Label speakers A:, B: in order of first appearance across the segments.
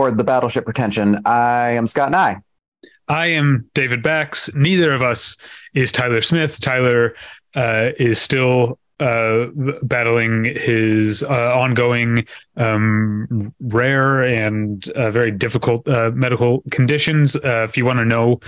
A: aboard the battleship Pretension. I am Scott Nye.
B: I am David Bax. Neither of us is Tyler Smith. Tyler uh, is still uh, battling his uh, ongoing um, rare and uh, very difficult uh, medical conditions. Uh, if you want to know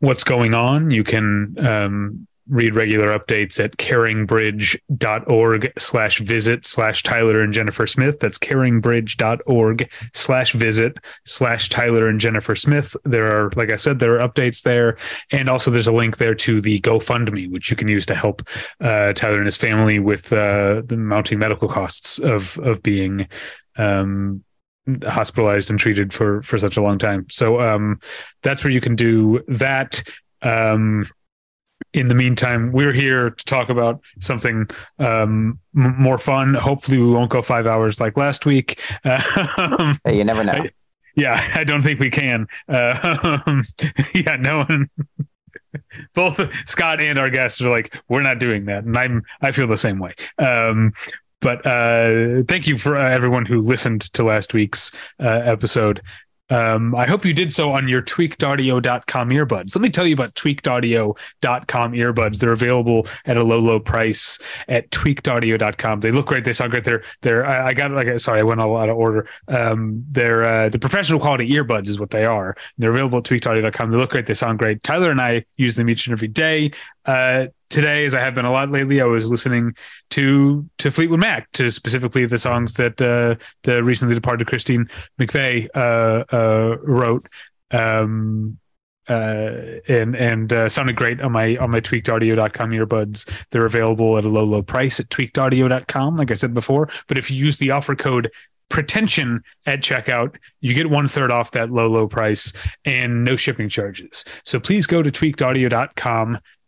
B: what's going on, you can um, read regular updates at caringbridge.org slash visit slash Tyler and Jennifer Smith. That's caringbridge.org slash visit slash Tyler and Jennifer Smith. There are, like I said, there are updates there. And also there's a link there to the GoFundMe, which you can use to help uh, Tyler and his family with uh, the mounting medical costs of, of being um, hospitalized and treated for, for such a long time. So um, that's where you can do that. Um, in the meantime, we're here to talk about something um, m- more fun. Hopefully, we won't go five hours like last week.
A: Um, hey, you never know.
B: I, yeah, I don't think we can. Uh, yeah, no one. Both Scott and our guests are like, we're not doing that, and I'm I feel the same way. Um, but uh, thank you for uh, everyone who listened to last week's uh, episode. Um, I hope you did so on your tweakedaudio.com earbuds. Let me tell you about tweakedaudio.com earbuds. They're available at a low, low price at tweakedaudio.com. They look great. They sound great. They're, they're, I, I got like, sorry, I went all out of order. Um, they're, uh, the professional quality earbuds is what they are. They're available at tweakedaudio.com. They look great. They sound great. Tyler and I use them each and every day. Uh, today, as I have been a lot lately, I was listening to to Fleetwood Mac, to specifically the songs that uh, the recently departed Christine McVie uh, uh, wrote. Um, uh, and and uh, sounded great on my on my tweakedaudio.com earbuds. They're available at a low low price at tweakedaudio.com, like I said before. But if you use the offer code pretension at checkout, you get one third off that low low price and no shipping charges. So please go to tweakedaudio.com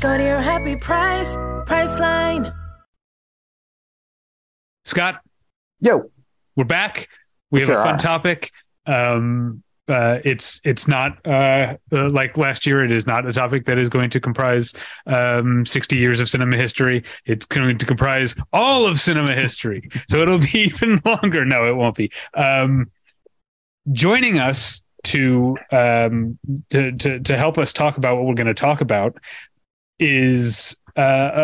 C: Go to your happy price, Priceline.
B: Scott,
A: yo,
B: we're back. We have
A: Sure
B: a fun
A: are.
B: topic. Um, uh, it's it's not uh, uh, like last year. It is not a topic that is going to comprise um, sixty years of cinema history. It's going to comprise all of cinema history. So it'll be even longer. No, it won't be. Um, joining us to um, to, to to help us talk about what we're going to talk about is uh,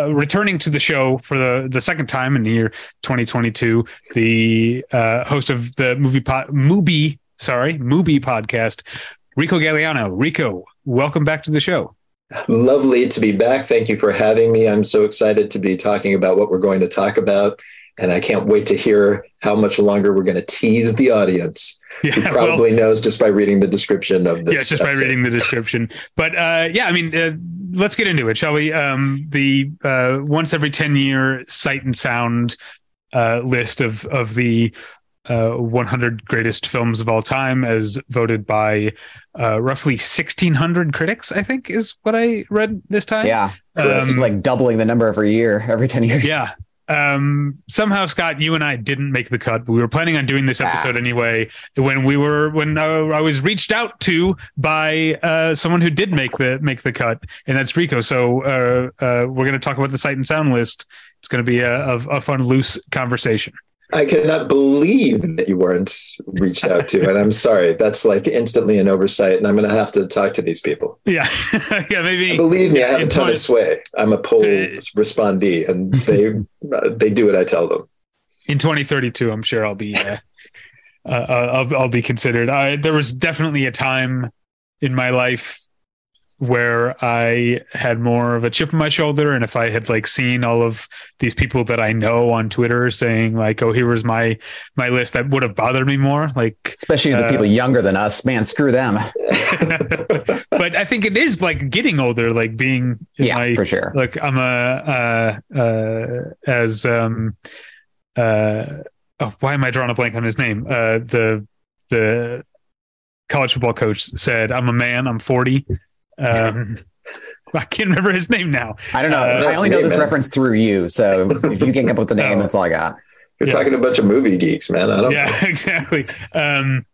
B: uh, returning to the show for the, the second time in the year 2022, the uh, host of the movie pod, Mubi, sorry, Mubi podcast, Rico Galliano. Rico, welcome back to the show.
D: Lovely to be back. Thank you for having me. I'm so excited to be talking about what we're going to talk about. And I can't wait to hear how much longer we're going to tease the audience,
B: Yeah,
D: who
B: well,
D: probably knows just by reading the description of this.
B: yeah, just by
D: episode.
B: reading the description. But uh, yeah, I mean, uh, let's get into it, shall we? Um, the uh, once every ten year Sight and Sound uh, list of of the uh, 100 greatest films of all time, as voted by uh, roughly 1,600 critics. I think is what I read this time.
A: yeah,
B: Um,
A: like doubling the number every year, every ten years.
B: yeah. Um, somehow, Scott, you and I didn't make the cut, but we were planning on doing this
A: Ah.
B: episode anyway. When we were, when uh, I was reached out to by uh, someone who did make the make the cut, and that's Rico. So uh, uh, we're going to talk about the sight and sound list. It's going to be a, a, a fun, loose conversation.
D: I cannot believe that you weren't reached out to. And I'm sorry. That's like instantly an oversight. And I'm going to have to talk to these people.
B: Yeah, yeah, maybe.
D: Believe me, I have a ton of sway. I'm a poll
B: To-
D: respondee, and they they do what I tell them.
B: in 2032 i'm sure i'll be uh, uh, I'll, I'll be considered I, there was definitely a time in my life where i had more of a chip on my shoulder and if i had like seen all of these people that i know on twitter saying like oh here was my my list that would have bothered me more like
A: especially the
B: Uh,
A: people younger than us. Man, screw them.
B: but i think it is like getting older like being
A: Yeah,
B: my
A: for sure.
B: Like i'm a uh uh as um uh oh, why am i drawing a blank on his name uh the the college football coach said, "I'm a man. I'm 40." Um, I can't remember his name now.
A: I don't know.
B: Uh,
A: I only know this
D: man.
A: reference through you. So if you can come up with the name,
B: Oh.
A: that's all I got.
D: You're
B: Yeah.
D: talking to a bunch of movie geeks, man. I don't.
B: yeah, exactly. Um,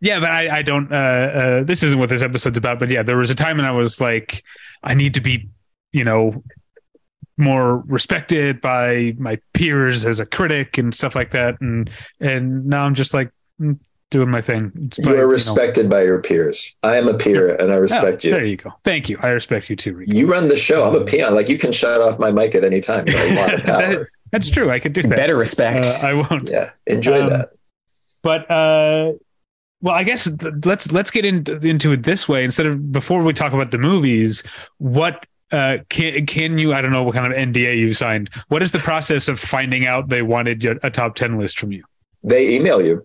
B: yeah, but I, I don't. Uh, uh, this isn't what this episode's about. But yeah, there was a time when I was like, I need to be, you know, more respected by my peers as a critic and stuff like that. And and now I'm just like mm, doing my thing. It's
D: You
B: by,
D: are
B: know-
D: respected by your peers. I am a peer, and I
B: Oh,
D: respect you.
B: There you go. Thank you. I respect you too, Rico.
D: You run the show. I'm a peon. Like you can shut off my mic at any time. You have a lot of power.
B: That's true. I could do that.
A: Better respect.
B: Uh, I won't.
D: yeah, enjoy
B: Um,
D: that.
B: but uh well i guess th- let's let's get into into it this way instead of before we talk about the movies what uh can can you i don't know what kind of nda you've signed what is the process of finding out they wanted a top 10 list from you
D: They email you.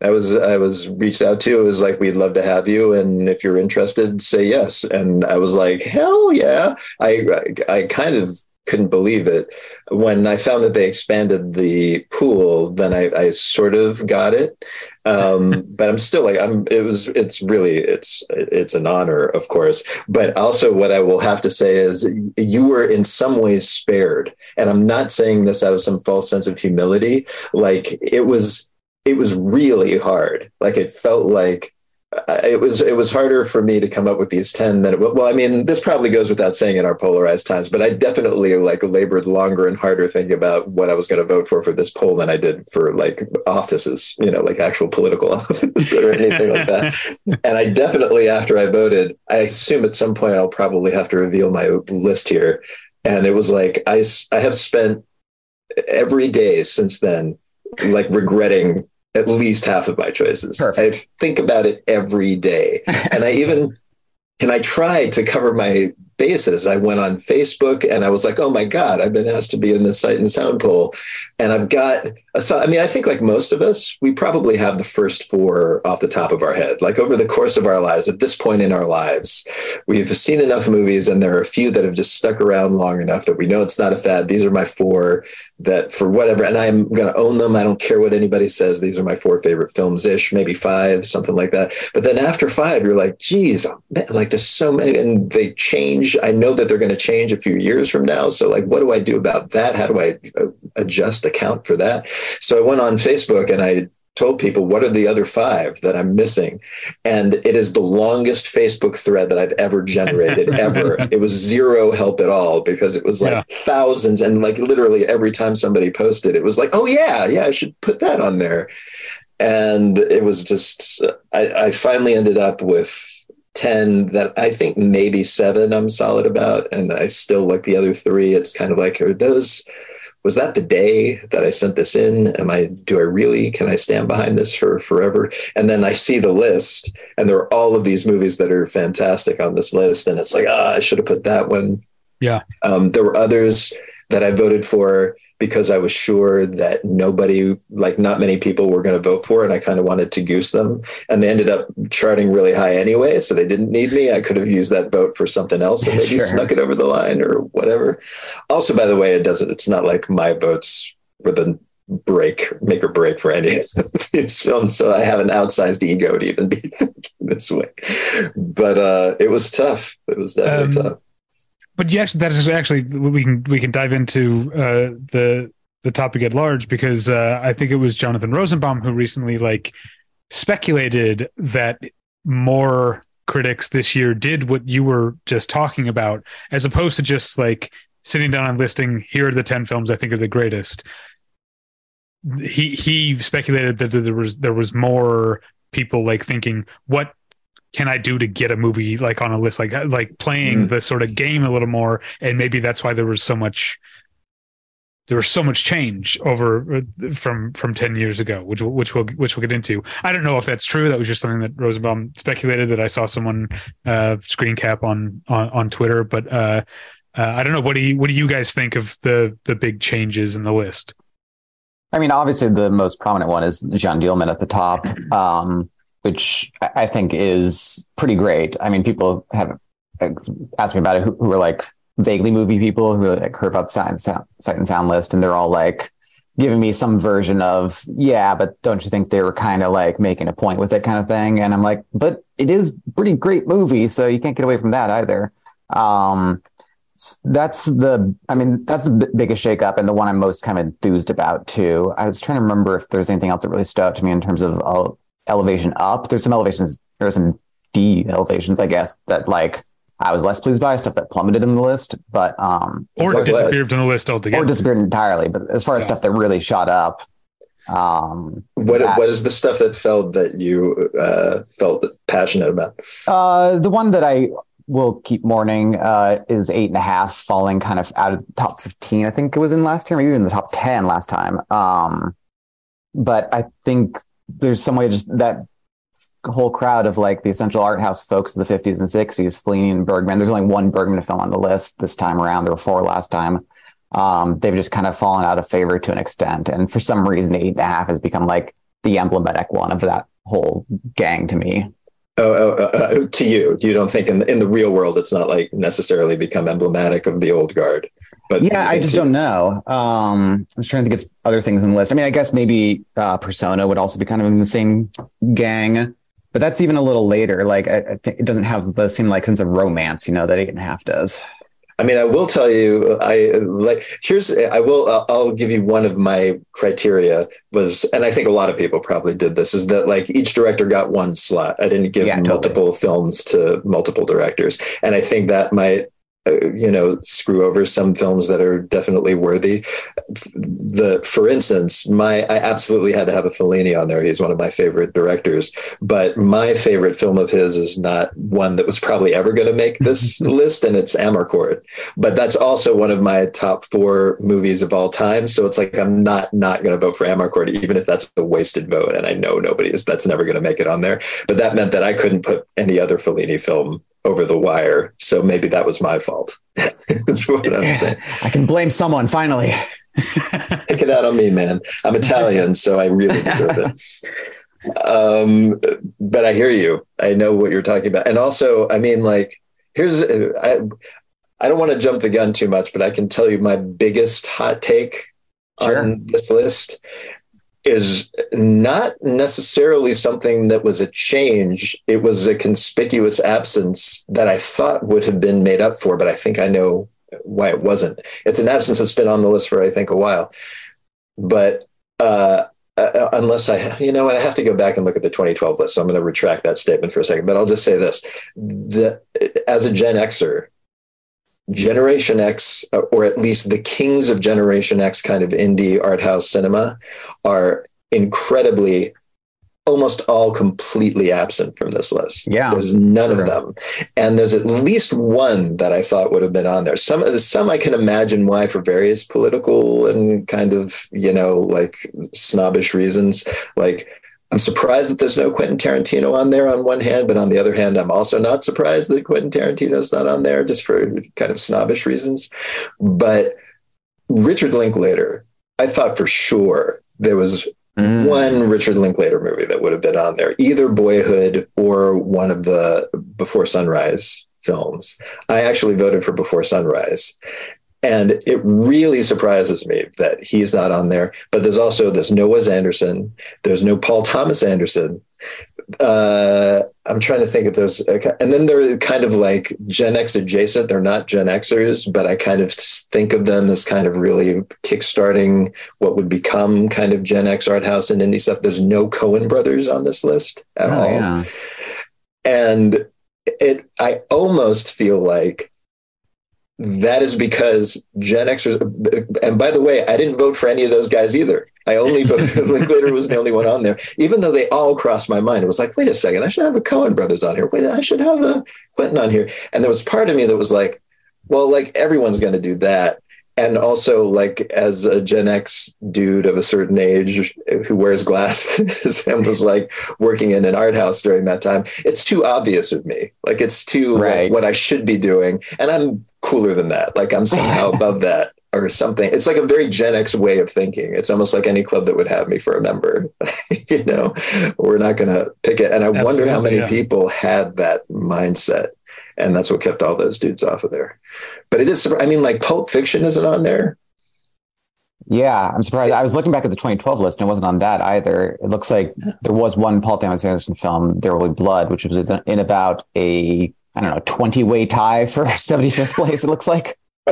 D: I was I was reached out to. It was like we'd love to have you, and if you're interested, say yes. And I was like, hell yeah! I I kind of couldn't believe it when I found that they expanded the pool. Then I, I sort of got it, um, but I'm still like I'm. It was it's really it's it's an honor, of course. But also, what I will have to say is you were in some ways spared, and I'm not saying this out of some false sense of humility. Like it was it was really hard. Like it felt like uh, it was it was harder for me to come up with these 10 than it was. well i mean this probably goes without saying in our polarized times but i definitely like labored longer and harder thinking about what i was going to vote for for this poll than i did for like offices you know like actual political offices or anything like that and i definitely after i voted i assume at some point i'll probably have to reveal my list here and it was like i i have spent every day since then like regretting at least half of my choices.
A: Perfect.
D: I think about it every day. and I even and I try to cover my bases. I went on Facebook and I was like, oh my God, I've been asked to be in this sight and sound poll. And I've got a I mean, I think like most of us, we probably have the first four off the top of our head. Like over the course of our lives, at this point in our lives, we've seen enough movies and there are a few that have just stuck around long enough that we know it's not a fad. These are my four that for whatever, and I'm going to own them. I don't care what anybody says. These are my four favorite films ish, maybe five, something like that. But then after five, you're like, geez, man, like there's so many, and they change. I know that they're going to change a few years from now. So, like, what do I do about that? How do I uh, adjust, account for that? So I went on Facebook and I told people what are the other five that I'm missing. And it is the longest Facebook thread that I've ever generated ever. It was zero help at all because it was like
B: Yeah.
D: thousands and like literally every time somebody posted, it was like, oh yeah, yeah, I should put that on there. And it was just I, I finally ended up with 10 that I think maybe seven I'm solid about. And I still like the other three. It's kind of like, are those was that the day that I sent this in? Am I, do I really, can I stand behind this for forever? And then I see the list and there are all of these movies that are fantastic on this list. And it's like, ah, I should have put that one.
B: Yeah.
D: Um, there were others that I voted for because I was sure that nobody, like not many people were going to vote for it. And I kind of wanted to goose them. And they ended up charting really high anyway. So they didn't need me. I could have used that vote for something else and maybe
A: Sure.
D: snuck it over the line or whatever. Also, by the way, it doesn't, it's not like my votes were the break, make or break for any of these films. So I have an outsized ego to even be this way. But uh, it was tough. It was definitely
B: Um,
D: tough.
B: But yes that's actually we can we can dive into uh the the topic at large because uh i think it was jonathan rosenbaum who recently like speculated that more critics this year did what you were just talking about as opposed to just like sitting down and listing here are the 10 films i think are the greatest. He he speculated that there was there was more people like thinking what can I do to get a movie like on a list like like playing
D: Mm.
B: the sort of game a little more and maybe that's why there was so much there was so much change over uh, from from 10 years ago which which we'll which we'll get into I don't know if that's true that was just something that Rosenbaum speculated that I saw someone uh screen cap on on on Twitter but uh uh, I don't know. What do you What do you guys think of the the big changes in the list?
A: I mean, obviously, the most prominent one is Jean Dielman at the top, um, which I think is pretty great. I mean, people have asked me about it who, who are like vaguely movie people who like heard about sight and sound, sight and sound list, and they're all like, giving me some version of, yeah, but don't you think they were kind of like making a point with it kind of thing? And I'm like, but it is pretty great movie, so you can't get away from that either. Um, that's the, I mean, that's the biggest shakeup and the one I'm most kind of enthused about too. I was trying to remember if there's anything else that really stood out to me in terms of elevation up. There's some elevations, there's some D elevations, I guess, that like I was less pleased by stuff that plummeted in the list, but um,
B: or disappeared from the list altogether,
A: or disappeared entirely. But as far as yeah. stuff that really shot up, um,
D: what that, what is the stuff that felt that you uh, felt passionate about?
A: Uh, the one that I will keep mourning uh, is eight and a half, falling kind of out of the top fifteen. I think it was in last year, maybe in the top ten last time. Um, but I think there's some way just that whole crowd of like the essential art house folks of the 50s and 60s, Fellini and Bergman. There's only one Bergman film on the list this time around. There were four last time. Um, they've just kind of fallen out of favor to an extent. And for some reason, eight and a half has become like the emblematic one of that whole gang to me.
D: Oh, uh, to you, you don't think in the, in the real world it's not like necessarily become emblematic of the old guard.
A: But yeah, I just don't know. Um, I'm trying to think of other things in the list. I mean, I guess maybe uh, Persona would also be kind of in the same gang but that's even a little later. Like I, I think it doesn't have the same like sense of romance, you know, that eight and a half does.
D: I mean, I will tell you, I like here's I will I'll give you one of my criteria was, and I think a lot of people probably did this, is that like each director got one slot. I didn't give yeah, multiple totally. films to multiple directors, and I think that might uh, Uh, you know screw over some films that are definitely worthy. The for instance my i absolutely had to have a fellini on there. He's one of my favorite directors. But my favorite film of his is not one that was probably ever going to make this list and it's amarcord. But that's also one of my top four movies of all time. So it's like i'm not not going to vote for amarcord even if that's a wasted vote and i know nobody is that's never going to make it on there. But that meant that i couldn't put any other fellini film over the wire. So maybe that was my fault. That's what I'm saying.
A: I can blame someone finally.
D: Take it out on me, man. I'm Italian, so I really deserve it. Um, but I hear you. I know what you're talking about. And also, I mean, like, here's I I don't want to jump the gun too much, but I can tell you my biggest hot take sure. on this list is not necessarily something that was a change. It was a conspicuous absence that I thought would have been made up for, but I think I know why it wasn't. It's an absence that's been on the list for, I think, a while. But uh, uh, unless I, you know, I have to go back and look at the 2012 list. So I'm going to retract that statement for a second. But I'll just say this: the, as a Gen Xer, Generation X, uh, or at least the kings of Generation X kind of indie art house cinema, are incredibly, almost all completely absent from this list.
A: Yeah.
D: There's none of them. And there's at least one that I thought would have been on there. Some, some I can imagine why for various political and kind of, you know, like snobbish reasons. Like, I'm surprised that there's no Quentin Tarantino on there on one hand, but on the other hand, I'm also not surprised that Quentin Tarantino's not on there just for kind of snobbish reasons. But Richard Linklater, I thought for sure there was mm. one Richard Linklater movie that would have been on there, either Boyhood or one of the Before Sunrise films. I actually voted for Before Sunrise. And it really surprises me that he's not on there. But there's also there's no Wes Anderson, there's no Paul Thomas Anderson. Uh, I'm trying to think if there's, a, and then they're kind of like Gen X adjacent. They're not Gen Xers, but I kind of think of them as kind of really kickstarting what would become kind of Gen X art house and indie stuff. There's no Coen brothers on this list at oh, all, yeah. and it. I almost feel like that is because Gen Xers, and by the way, I didn't vote for any of those guys either. I only voted, Linklater was the only one on there, even though they all crossed my mind. It was like, wait a second, I should have the Coen brothers on here. Wait, I should have the Quentin on here. And there was part of me that was like, well, like everyone's going to do that. And also, like as a Gen X dude of a certain age who wears glasses and was like working in an art house during that time, it's too obvious of me. Like it's too right. like, what I should be doing, and I'm cooler than that. Like I'm somehow above that or something. It's like a very Gen X way of thinking. It's almost like any club that would have me for a member. you know, we're not going to pick it. And I Absolutely, wonder how many yeah. people had that mindset. And that's what kept all those dudes off of there. But it is, I mean, like Pulp Fiction isn't on there.
A: Yeah, I'm surprised. I was looking back at the 2012 list and it wasn't on that either. It looks like there was one Paul Thomas Anderson film, There Will Be Blood, which was in about a I don't know 20 way tie for 75th place. It looks like.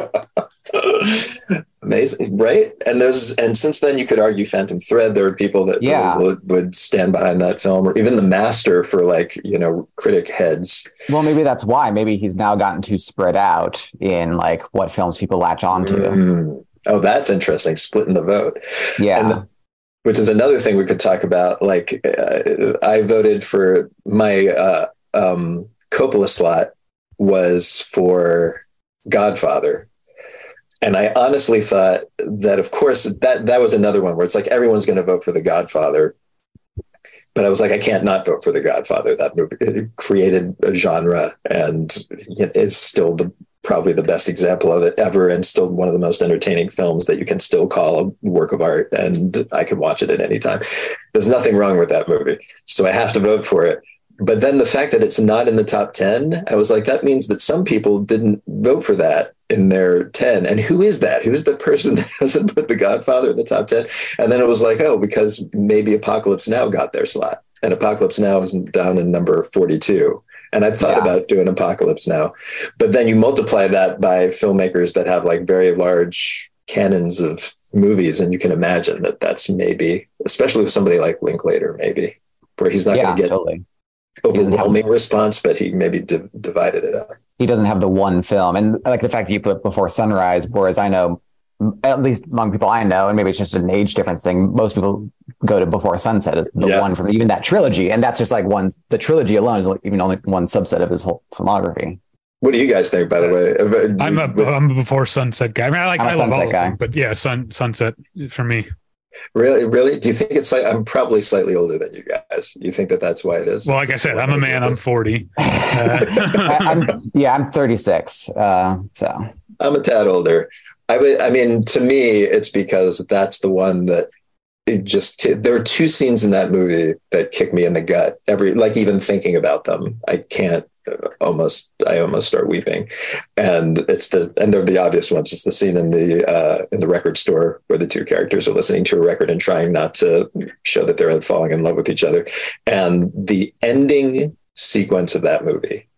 D: Amazing, right? And there's and since then you could argue Phantom Thread. There are people that
A: Yeah.
D: would, would stand behind that film, or even The Master for like you know critic heads.
A: Well, maybe that's why. Maybe he's now gotten too spread out in like what films people latch onto.
D: Mm. Oh, that's interesting. Splitting the vote.
A: Yeah.
D: And which is another thing we could talk about. Like, uh, I voted for my uh, um, Coppola slot was for Godfather, and I honestly thought that, of course, that that was another one where it's like everyone's going to vote for The Godfather. But I was like, I can't not vote for The Godfather. That movie created a genre and is still the probably the best example of it ever and still one of the most entertaining films that you can still call a work of art and I can watch it at any time. There's nothing wrong with that movie. So I have to vote for it. But then the fact that it's not in the top 10, I was like, that means that some people didn't vote for that in their 10. And who is that? Who is the person that doesn't put The Godfather in the top 10? And then it was like, oh, because maybe Apocalypse Now got their slot. And Apocalypse Now is down in number 42. And I thought
A: Yeah.
D: about doing Apocalypse Now. But then you multiply that by filmmakers that have like very large canons of movies, and you can imagine that that's maybe, especially with somebody like Linklater, maybe where he's not
A: yeah,
D: going to get
A: totally.
D: Overwhelming response, but he maybe di- divided it up.
A: He doesn't have the one film, and like the fact that you put Before Sunrise, whereas I know, at least among people I know, and maybe it's just an age difference thing. Most people go to Before Sunset as the
D: Yeah.
A: one from even that trilogy, and that's just like one. The trilogy alone is like even only one subset of his whole filmography.
D: What do you guys think, by the way? Uh,
B: I'm a I'm a before sunset guy. I mean, I like
A: I'm a
B: I love
A: Sunset
B: all of
A: guy.
B: them, but yeah, sun sunset for me.
D: Really, really. Do you think it's like I'm probably slightly older than you guys? You think that that's why it is?
B: Well, like I said, I'm a man. I'm 40. Uh,
A: I, I'm yeah, I'm 36. Uh, so
D: I'm a tad older. I would. I mean, to me, it's because that's the one that it just. There are two scenes in that movie that kick me in the gut. Every like even thinking about them, I can't. Almost, I almost start weeping, and it's the and they're the obvious ones. It's the scene in the uh, in the record store where the two characters are listening to a record and trying not to show that they're falling in love with each other, and the ending sequence of that movie,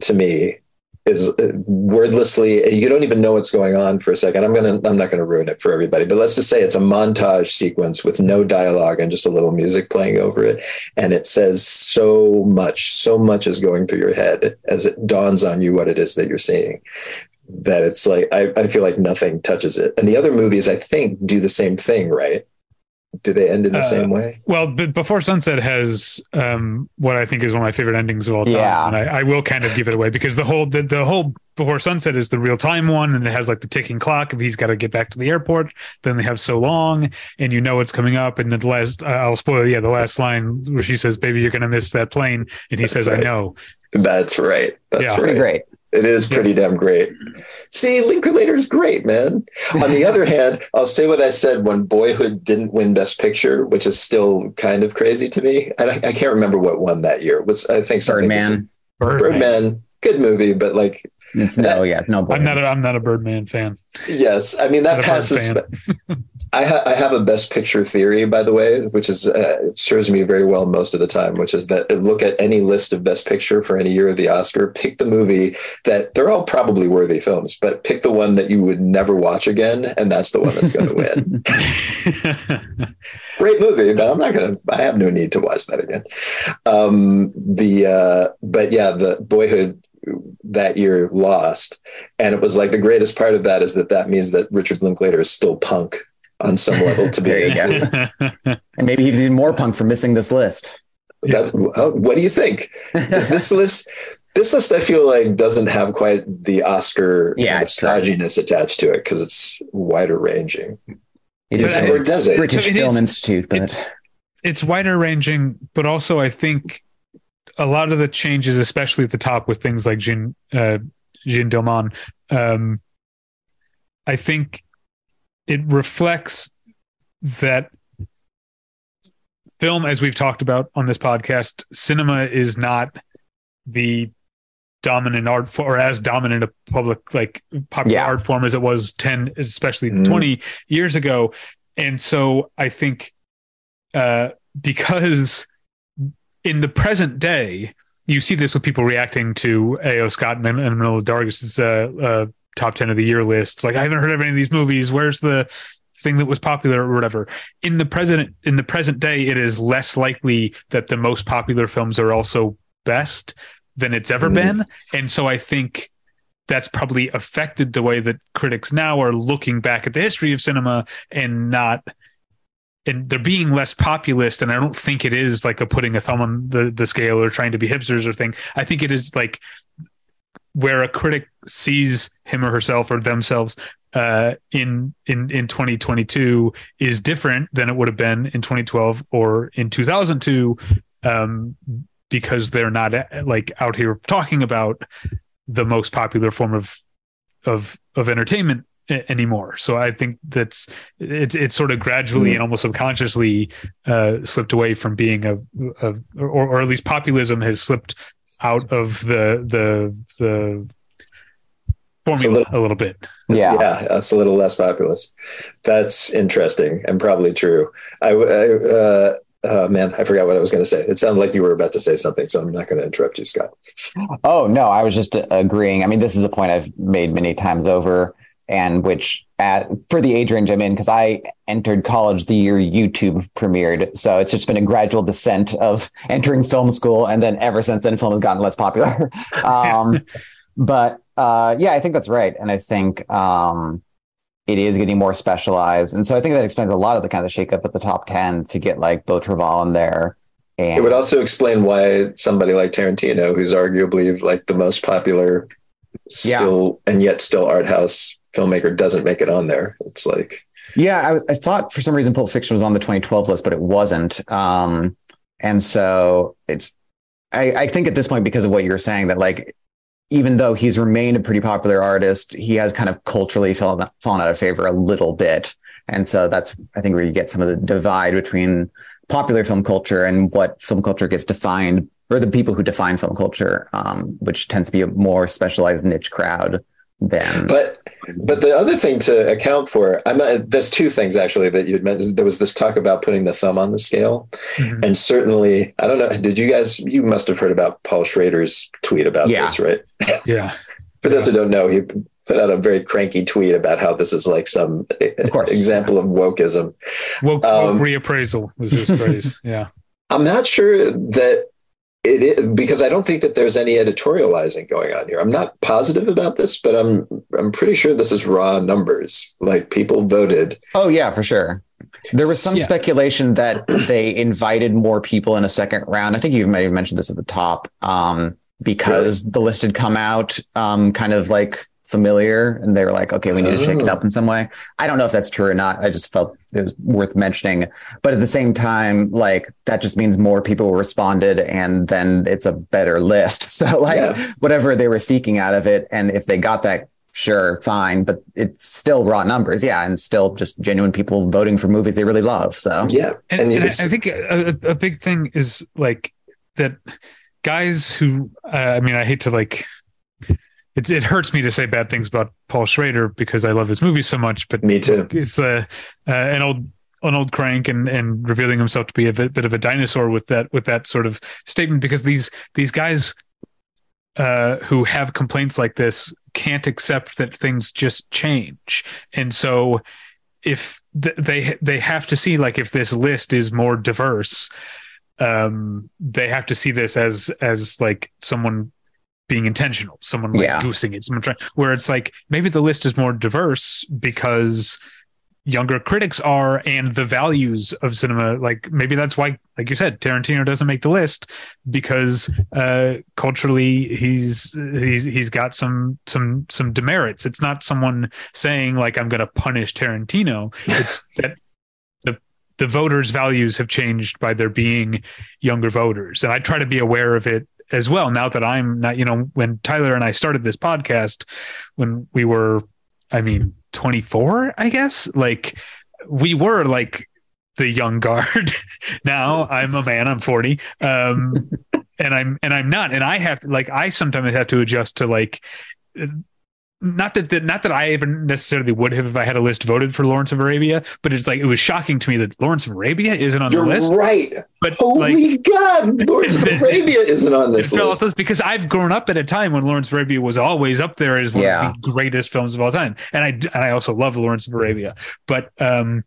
D: to me, is uh, wordlessly you don't even know what's going on for a second. I'm gonna i'm not gonna ruin it for everybody but let's just say it's a montage sequence with no dialogue and just a little music playing over it. And it says so much so much is going through your head as it dawns on you what it is that you're seeing that it's like I, I feel like nothing touches it. And the other movies i think do the same thing right do they end in the
B: Uh,
D: same way
B: well, but Before Sunset has um, what I think is one of my favorite endings of all time,
A: Yeah.
B: and I, I will kind of give it away because the whole the, the whole Before Sunset is the real time one, and it has like the ticking clock if he's got to get back to the airport. Then they have so long, and you know it's coming up. And the last, uh, I'll spoil. Yeah, the last line where she says, "Baby, you're gonna miss that plane," and he
D: That's
B: says,
D: right.
B: "I know."
D: that's right that's
B: Yeah.
D: right
A: pretty great.
D: It is pretty damn great. See, Linklater's great, man. On the other hand, I'll say what I said when Boyhood didn't win Best Picture, which is still kind of crazy to me. I, I can't remember what won that year. It was I think something
A: Birdman.
D: was- Birdman, good movie, but like
A: It's no, yeah, it's no.
B: I'm not. A, I'm not a Birdman fan.
D: yes, I mean that
B: Not
D: passes. I, ha- I have a Best Picture theory, by the way, which is uh, it serves me very well most of the time. Which is that look at any list of Best Picture for any year of the Oscar, pick the movie that they're all probably worthy films, but pick the one that you would never watch again, and that's the one that's going to win. Great movie, but I'm not going to. I have no need to watch that again. Um, the uh, but yeah, the Boyhood that year lost, and it was like the greatest part of that is that that means that Richard Linklater is still punk on some level to be
A: There you
D: into.
A: And maybe he's even more punk for missing this list.
D: That, oh, what do you think? Is this list? This list, I feel like, doesn't have quite the Oscar
A: Yeah, it's true.
D: attached to it because it's wider ranging.
A: It is a
D: or does it?
A: British
B: So it
A: Film
B: is-
A: Institute, but
B: it's- it's wider ranging, but also I think a lot of the changes, especially at the top with things like Jean uh, Jean Dielman, um, I think it reflects that film, as we've talked about on this podcast, cinema is not the dominant art form or as dominant a public like popular
A: Yeah.
B: art form as it was 10 especially
D: Mhm.
B: 20 years ago and so i think uh because in the present day you see this with people reacting to ao scott and, and Manohla dargis's uh, uh top 10 of the year lists. Like i haven't heard of any of these movies. Where's the thing that was popular or whatever? In the present in the present day it is less likely that the most popular films are also best than it's ever
D: Mhm.
B: been. And so i think that's probably affected the way that critics now are looking back at the history of cinema and not and they're being less populist. And i don't think it is like a putting a thumb on the, the scale or trying to be hipsters or thing. I think it is like where a critic sees him or herself or themselves uh, in in in 2022 is different than it would have been in 2012 or in 2002 um, because they're not uh, like out here talking about the most popular form of of of entertainment anymore. So I think that's it's it's sort of gradually and almost subconsciously uh, slipped away from being a, a or, or at least populism has slipped out of the the the formula
D: little-
B: a little bit.
A: Yeah.
D: yeah, that's a little less populous. That's interesting and probably true. I, I uh, uh, man, I forgot what I was going to say. It sounded like you were about to say something, so I'm not going to interrupt you, Scott.
A: Oh no, I was just uh, agreeing. I mean, this is a point I've made many times over, and which at for the age range I'm in, because I entered college the year YouTube premiered, so it's just been a gradual descent of entering film school, and then ever since then, film has gotten less popular. um, but uh, yeah, I think that's right, and I think um, it is getting more specialized, and so I think that explains a lot of the kind of shakeup at the top ten to get like Beau Travail in there. And
D: It would also explain why somebody like Tarantino, who's arguably like the most popular, still and yet still art house filmmaker, doesn't make it on there. It's like
A: Yeah, I, I thought for some reason Pulp Fiction was on the 2012 list, but it wasn't. Um, and so it's, I, I think at this point, because of what you were saying, that like, even though he's remained a pretty popular artist, he has kind of culturally fallen, fallen out of favor a little bit. And so that's, I think, where you get some of the divide between popular film culture and what film culture gets defined, or the people who define film culture, um, which tends to be a more specialized niche crowd than.
D: But but the other thing to account for, I'm not, there's two things actually that you'd mentioned. There was this talk about putting the thumb on the scale,
B: Mhm.
D: and certainly, I don't know. Did you guys? You must have heard about Paul Schrader's tweet about
A: Yeah.
D: this, right?
B: Yeah.
D: For those who don't know, he put out a very cranky tweet about how this is like some
A: Of course.
D: example of wokeism.
B: Woke,
D: Um,
B: woke reappraisal was his phrase. Yeah.
D: I'm not sure that it is because I don't think that there's any editorializing going on here. I'm not positive about this, but I'm I'm pretty sure this is raw numbers. Like people voted.
A: Oh yeah, for sure. There was some
B: Yeah.
A: speculation that they invited more people in a second round. I think you may have mentioned this at the top, um, because the list had come out um, kind of like familiar, and they were like, "Okay, we need to shake it
D: Oh.
A: up in some way." I don't know if that's true or not. I just felt it was worth mentioning. But at the same time, like that just means more people responded, and then it's a better list. So like
D: Yeah.
A: whatever they were seeking out of it, and if they got that sure, fine, but it's still raw numbers, yeah, and still just genuine people voting for movies they really love. So
D: Yeah,
B: and,
D: And
B: and I, I think a, a a big thing is like that guys who uh, I mean I hate to like it it hurts me to say bad things about Paul Schrader because I love his movies so much but
D: me too.
B: it's uh, uh, an old an old crank and and revealing himself to be a bit, bit of a dinosaur with that with that sort of statement because these these guys uh, who have complaints like this can't accept that things just change and so if th- they they have to see like if this list is more diverse um they have to see this as as like someone being intentional someone like
A: Yeah.
B: goosing it someone trying where it's like maybe the list is more diverse because younger critics are and the values of cinema like maybe that's why like you said tarantino doesn't make the list because uh culturally he's he's he's got some some some demerits. It's not someone saying like i'm going to punish tarantino. It's that the the voters values have changed by there being younger voters. And i try to be aware of it as well now that i'm not you know when tyler and i started this podcast when we were i mean 24 i guess like we were like the young guard. now I'm a man. I'm 40. Um, and I'm and I'm not. And I have like I sometimes have to adjust to like not that, that not that I even necessarily would have if I had a list voted for Lawrence of Arabia, but it's like it was shocking to me that Lawrence of Arabia isn't on
D: You're
B: the list.
D: right.
B: But
D: Holy
B: like,
D: God, Lawrence of Arabia isn't on this
B: it
D: list.
B: off because I've grown up at a time when Lawrence of Arabia was always up there as one
A: Yeah.
B: of the greatest films of all time, and I and I also love Lawrence of Arabia. But um,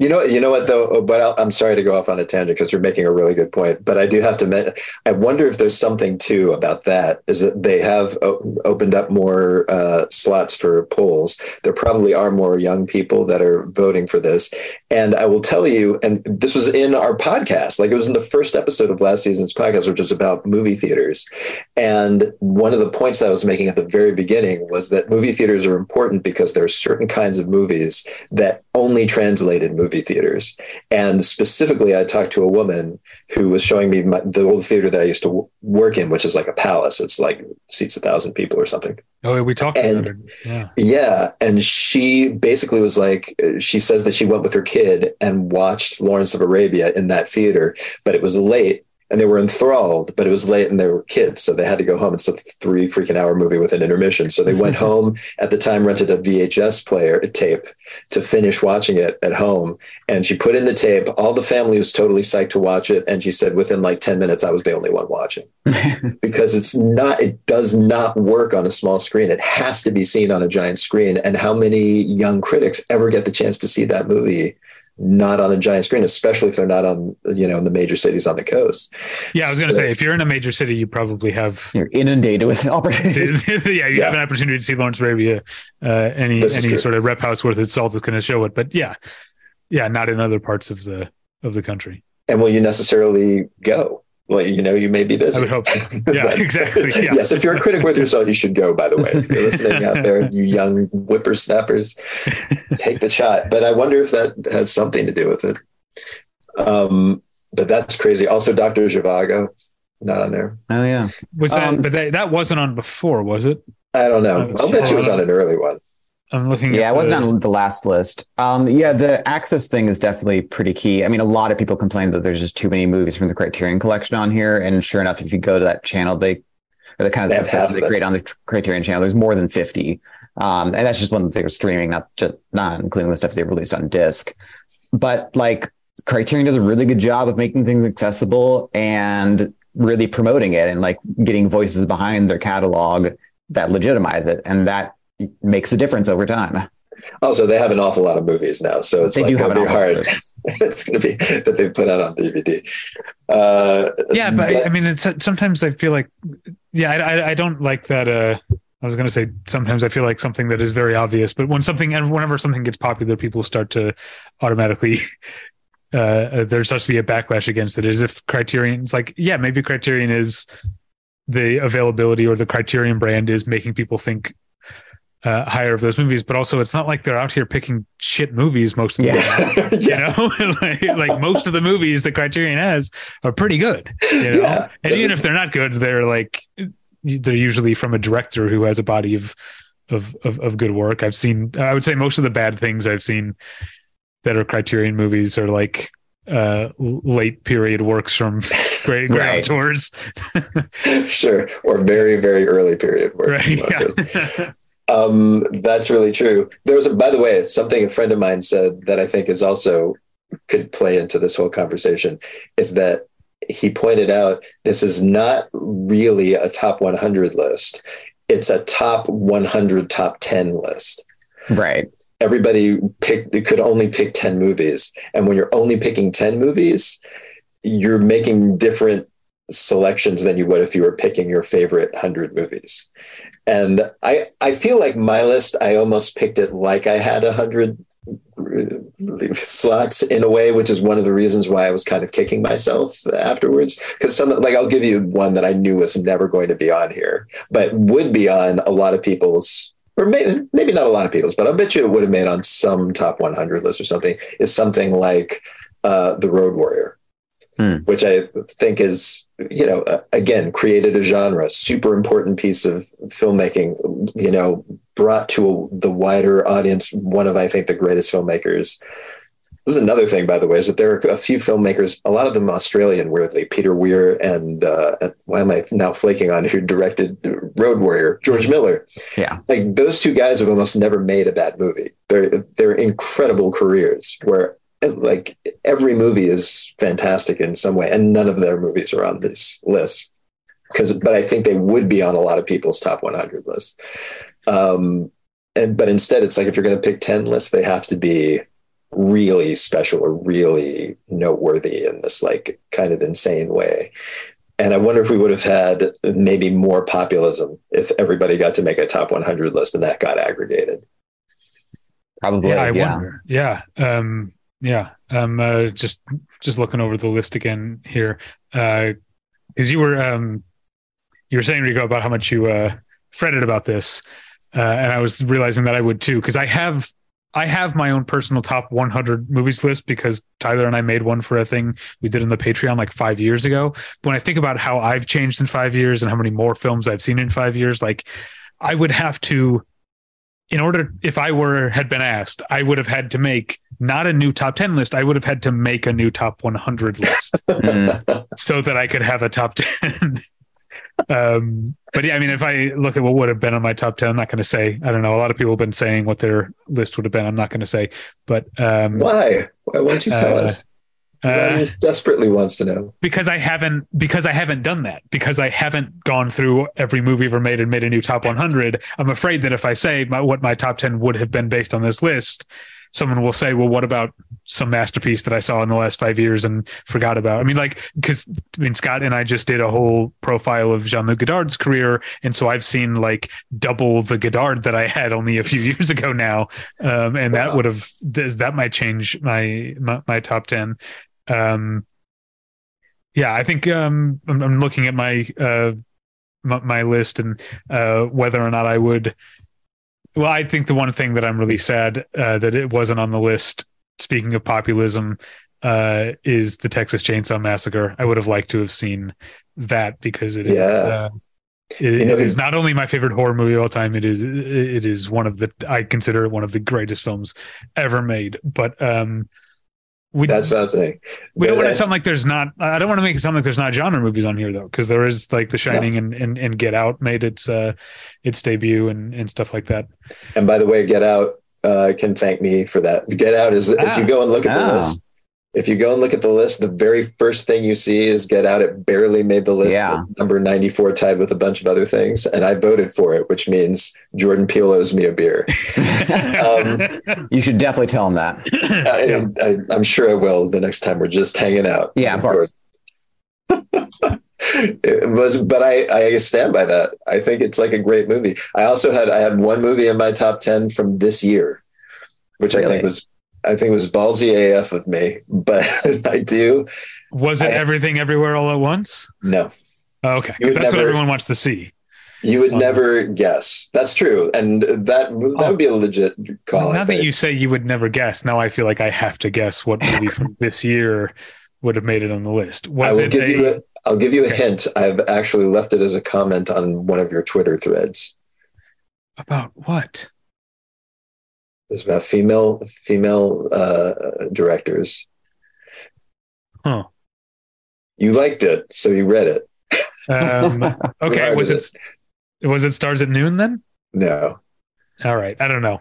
D: You know, you know what though. Oh, But I'll, I'm sorry to go off on a tangent because you're making a really good point. But I do have to. admit, I wonder if there's something too about that. Is that they have o- opened up more uh, slots for polls. There probably are more young people that are voting for this. And I will tell you, and this was in our podcast. Like it was in the first episode of last season's podcast, which was about movie theaters. And one of the points that I was making at the very beginning was that movie theaters are important because there are certain kinds of movies that only translate in movie theaters. And specifically, I talked to a woman who was showing me my, the old theater that I used to w- work in, which is like a palace. It's like seats a thousand people or something.
B: oh, we talked
D: And-
B: about it. Yeah,
D: Yeah. And she basically was like, she says that she went with her kid and watched Lawrence of Arabia in that theater, but it was late and they were enthralled, but it was late and they were kids. So they had to go home. It's a three freaking hour movie with an intermission. So they went home at the time, rented a VHS player, a tape to finish watching it at home. And she put in the tape. All the family was totally psyched to watch it. And she said within like 10 minutes, I was the only one watching because it's not it does not work on a small screen it has to be seen on a giant screen and how many young critics ever get the chance to see that movie not on a giant screen especially if they're not on you know in the major cities on the coast
B: yeah. I was going to
D: So-
B: say if you're in a major city, you probably have.
A: You're inundated with opportunities.
B: yeah, you
D: Yeah.
B: have an opportunity to see Lawrence of Arabia. Uh, any
D: This
B: any
D: true.
B: sort of rep house worth its salt is going to show it. But yeah, yeah, not in other parts of the of the country.
D: and will you necessarily go well you know you may be busy
B: I would hope so. Yeah, exactly. Yeah.
D: yes if you're a critic with your salt you should go by the way if you're listening out there you young whippersnappers take the shot but i wonder if that has something to do with it um but that's crazy also dr Zhivago not on there
A: Oh yeah.
B: Was that?
A: Um,
B: but that, that wasn't on before, was it?
D: I don't know. I'll bet you it was on an early one.
B: I'm looking.
A: Yeah,
B: at
A: it wasn't
B: the-
A: on the last list. Um, yeah, the access thing is definitely pretty key. I mean, a lot of people complain that there's just too many movies from the Criterion Collection on here, and sure enough, if you go to that channel, they or the kind of stuff they create on the Criterion channel, there's more than fifty, um, and that's just one they're streaming, not just not including the stuff they released on disc. But like Criterion does a really good job of making things accessible and really promoting it and like getting voices behind their catalog that legitimize it, and that makes a difference over time.
D: Also, they have an awful lot of movies now, so it's
A: they
D: like
A: do have
D: gonna
A: an
D: be
A: awful
D: hard. it's going to be that they put out on DVD. Uh,
B: Yeah, but I, I mean, it's sometimes I feel like, yeah, I, I, I don't like that. Uh, I was going to say sometimes I feel like something that is very obvious, but when something and whenever something gets popular, people start to automatically. Uh, uh, there starts to be a backlash against it. As if Criterion, it's like, yeah, maybe Criterion is the availability or the Criterion brand is making people think uh, higher of those movies, but also it's not like they're out here picking shit movies most of the time.
A: Yeah.
B: You know, like, like most of the movies that Criterion has are pretty good. You know,
D: Yeah.
B: and even if they're not good, they're like they're usually from a director who has a body of of of, of good work. I've seen. I would say most of the bad things I've seen that are Criterion movies are like uh late period works from great great
A: Right.
B: tours
D: sure, or very very early period work.
B: right yeah.
D: Um, that's really true. There was, a, by the way, something a friend of mine said that I think is also could play into this whole conversation is that he pointed out this is not really a top 100 list. It's a top 100, top 10 list.
A: Right.
D: Everybody picked, could only pick 10 movies. And when you're only picking 10 movies, you're making different selections than you would if you were picking your favorite 100 movies. And I, I feel like my list, I almost picked it like I had a hundred slots in a way, which is one of the reasons why I was kind of kicking myself afterwards. Because some, like, I'll give you one that I knew was never going to be on here, but would be on a lot of people's, or maybe, maybe not a lot of people's, but I'll bet you it would have made on some top 100 list or something, is something like uh, The Road Warrior,
A: Hmm.
D: which I think is, you know, uh, again, created a genre, super important piece of filmmaking, you know, brought to a, the wider audience one of, I think, the greatest filmmakers This is another thing, by the way, is that there are a few filmmakers, a lot of them Australian, weirdly, Peter Weir and uh, why am I now flaking on who directed Road Warrior, George Miller.
A: Yeah.
D: Like those two guys have almost never made a bad movie. They're they're incredible careers where like every movie is fantastic in some way, and none of their movies are on this list. Because, but I think they would be on a lot of people's top 100 lists. Um, and but instead, it's like if you're going to pick 10 lists, they have to be really special or really noteworthy in this like kind of insane way. And I wonder if we would have had maybe more populism if everybody got to make a top 100 list and that got aggregated.
A: Probably.
B: Yeah, I
A: yeah.
B: wonder. Yeah. Um, yeah. Um, uh, just just looking over the list again here, because you were um, you were saying Rico about how much you uh, fretted about this, uh, and I was realizing that I would too, because I have I have my own personal top 100 movies list because Tyler and I made one for a thing we did in the Patreon like five years ago. But when I think about how I've changed in five years and how many more films I've seen in five years, like I would have to, in order, if I were had been asked, I would have had to make not a new top 10 list. I would have had to make a new top 100 list
A: Mm.
B: so that I could have a top 10. um, but yeah, I mean, if I look at what would have been on my top 10, I'm not going to say, I don't know. A lot of people have been saying what their list would have been. I'm not going to say, but, um,
D: Why? Why won't you tell
B: Uh,
D: us?
B: Uh,
D: desperately wants to know.
B: because I haven't, because I haven't done that, because I haven't gone through every movie ever made and made a new top 100. I'm afraid that if I say my, what my top 10 would have been based on this list, someone will say, well, what about some masterpiece that I saw in the last five years and forgot about? I mean, like, because I mean, Scott and I just did a whole profile of Jean Luc Godard's career. And so I've seen like double the Godard that I had only a few years ago now. Um, and that would have, that might change my, my, my top 10. Um, yeah, I think um, I'm, I'm looking at my, uh, my my list and uh, whether or not I would. Well, I think the one thing that I'm really sad uh, that it wasn't on the list. Speaking of populism, uh, is the Texas Chainsaw Massacre. I would have liked to have seen that because it is.
D: Yeah.
B: Uh, it,
D: You know,
B: it is not only my favorite horror movie of all time. It is. It is one of the. I consider it one of the greatest films ever made. But um, we
D: That's fascinating.
B: we don't want to sound like there's not. I don't want to make it sound like there's not genre movies on here though, because there is like The Shining and, and and Get Out made its uh its debut and and stuff like that.
D: And by the way, Get Out uh, can thank me for that. Get Out is if
B: Ah.
D: you go and look at the
A: Oh.
D: list. If you go and look at the list, the very first thing you see is Get Out. It barely made the list.
A: Yeah.
D: Number 94 tied with a bunch of other things. And I voted for it, which means Jordan Peele owes me a beer. Um,
A: you should definitely tell him that.
D: I, I'm sure I will the next time we're just hanging out.
A: Yeah, of course.
D: it was but I, I stand by that i think it's like a great movie i also had i had one movie in my top 10 from this year which i think was i think it was ballsy af of me but i do
B: Was it
D: I-
B: everything everywhere all at once?
D: no
B: Oh, okay,
D: You
B: that's what everyone wants to see.
D: you would
B: Uh-huh.
D: never guess that's true and that that would be a legit call
B: now that you say you would never guess, now I feel like I have to guess what movie from this year would have made it on the list.
D: I will give you
B: a,
D: a, I'll give you a
B: Okay.
D: hint. I've actually left it as a comment on one of your Twitter threads.
B: about what?
D: It's about female female uh, directors.
B: Huh.
D: You liked it, so you read it.
B: Um, okay, was
D: is
B: it was it stars at noon then?
D: No,
B: All right, I don't know.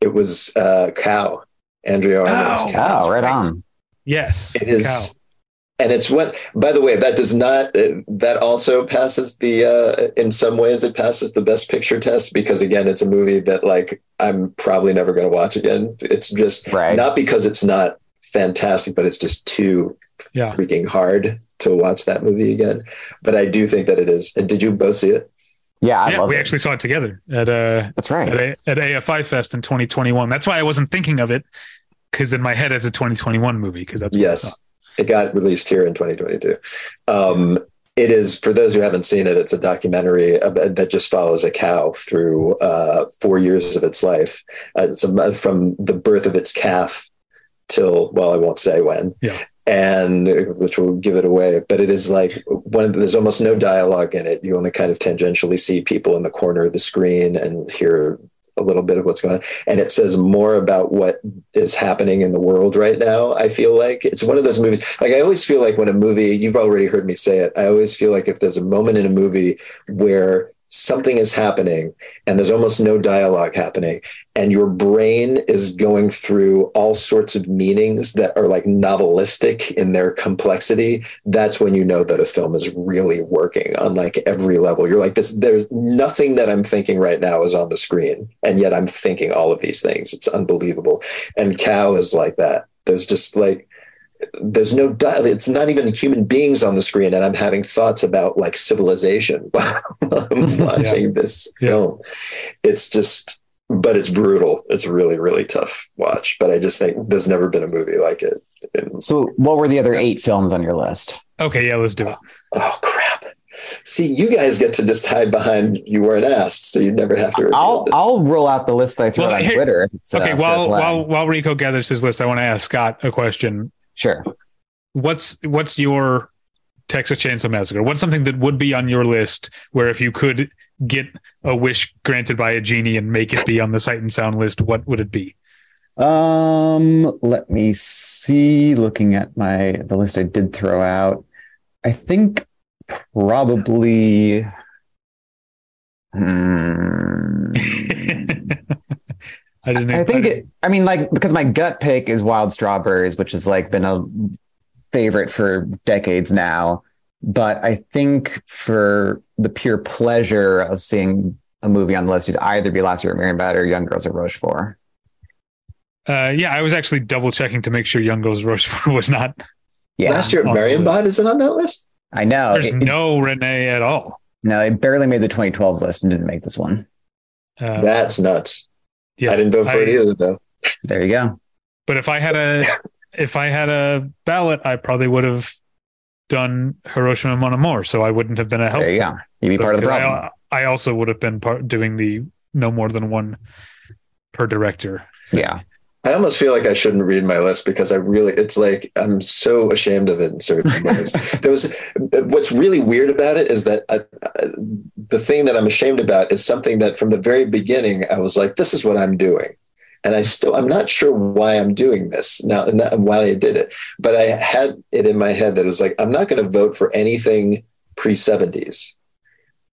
D: it was uh, Cow. Andrea Arnold's Cow.
A: Oh, right
B: right.
A: on.
B: Yes,
D: It is,
B: Cow.
D: And it's what. By the way, that does not. Uh, that also passes the. Uh, in some ways, it passes the Best Picture test because again, it's a movie that like I'm probably never going to watch again. It's just
A: Right.
D: not because it's not fantastic, but it's just too
B: Yeah.
D: freaking hard to watch that movie again. But I do think that it is. And did you both see it?
A: yeah, I
B: yeah, we
A: it.
B: actually saw it together at uh
A: That's right.
B: at, a, at AFI Fest in 2021. That's why I wasn't thinking of it because in my head it's a 2021 movie because that's what I
D: yes,
B: thought.
D: It got released here in 2022. Um, it is for those who haven't seen it. It's a documentary that just follows a cow through uh, four years of its life. Uh, it's a, from the birth of its calf till well, I won't say when.
B: Yeah.
D: And which will give it away, but it is like one. There's almost no dialogue in it. You only kind of tangentially see people in the corner of the screen and hear a little bit of what's going on, and it says more about what is happening in the world right now. I feel like it's one of those movies. Like I always feel like when a movie, you've already heard me say it. I always feel like if there's a moment in a movie where something is happening and there's almost no dialogue happening and your brain is going through all sorts of meanings that are like novelistic in their complexity that's when you know that a film is really working on like every level. You're like this there's nothing that i'm thinking right now is on the screen and yet i'm thinking all of these things. It's unbelievable. And cow is like that. There's just like there's no it's not even human beings on the screen and i'm having thoughts about like civilization while i'm watching yeah. this yeah. film it's just but it's brutal it's really really tough watch but i just think there's never been a movie like it
A: and, so what were the other eight films on your list
B: okay yeah let's do it
D: oh crap See, you guys get to just hide behind you weren't asked, so you never have to.
A: I'll I'll roll out the list I threw well, on here, Twitter.
B: okay, uh, while while while Rico gathers his list, I want to ask Scott a question.
A: Sure.
B: What's what's your Texas Chainsaw Massacre? What's something that would be on your list where if you could get a wish granted by a genie and make it be on the sight and sound list, what would it be?
A: Um, let me see. Looking at my the list I did throw out, I think probably. Hmm, I didn't. I think it. I mean, like because my gut pick is Wild Strawberries, which has like been a favorite for decades now. But I think for the pure pleasure of seeing a movie on the list, it'd either be Last Year at Marienbad or Young Girls at Rochefort.
B: Uh, yeah, I was actually double checking to make sure Young Girls of Rochefort was not.
D: Yeah. Last Year at Marienbad isn't on that list.
A: I know.
B: There's it, no Resnais at all.
A: No, it barely made the 2012 list and didn't make this one.
D: Uh, That's nuts. Yeah, I didn't vote for I, it either, though.
A: There you go.
B: But if I had a if I had a ballot, I probably would have done Hiroshima Mon Amour, so I wouldn't have been a help.
A: There you go. You'd be so part of the problem.
B: I, I, also would have been part doing the no more than one per director.
A: Yeah.
D: I almost feel like I shouldn't read my list because I really, it's like I'm so ashamed of it in certain ways. there was, what's really weird about it is that I, I, the thing that I'm ashamed about is something that from the very beginning I was like, this is what I'm doing and I still I'm not sure why I'm doing this now and that, why I did it, but I had it in my head that it was like I'm not going to vote for anything pre 70s.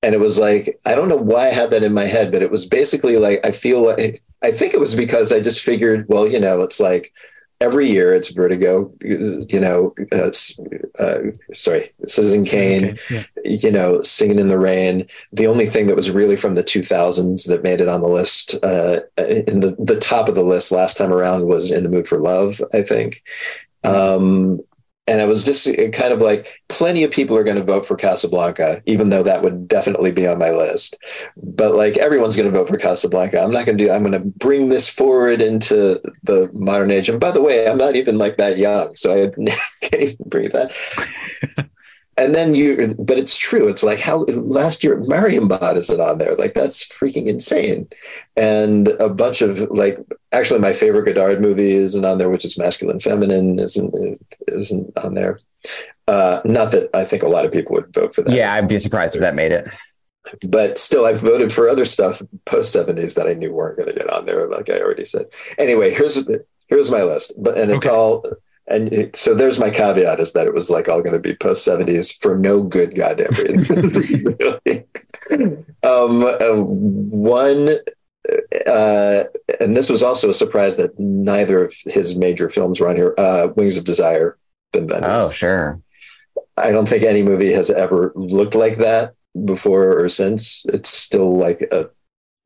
D: And it was like I don't know why I had that in my head, but it was basically like I feel like I think it was because I just figured, well, you know, it's like every year it's Vertigo, you know, it's, uh, sorry, Citizen Kane, yeah. you know, Singing in the Rain. The only thing that was really from the 2000s that made it on the list, uh, in the, the top of the list last time around was In the Mood for Love, I think. Um, and it was just kind of like plenty of people are going to vote for Casablanca, even though that would definitely be on my list. But like everyone's going to vote for Casablanca. I'm not going to do. I'm going to bring this forward into the modern age. And by the way, I'm not even like that young, so I can't even bring that. and then you but it's true it's like how last year marienbad isn't on there like that's freaking insane and a bunch of like actually my favorite godard movie isn't on there which is masculine feminine isn't isn't on there uh not that i think a lot of people would vote for that
A: yeah i'd be surprised if that made it
D: but still i've voted for other stuff post 70s that i knew weren't going to get on there like i already said anyway here's here's my list but and it's okay. all and so there's my caveat is that it was like all going to be post 70s for no good goddamn reason. really. um, uh, one, uh, and this was also a surprise that neither of his major films were on here. Uh, Wings of Desire, Wim Wenders.
A: Oh, sure.
D: I don't think any movie has ever looked like that before or since. It's still like a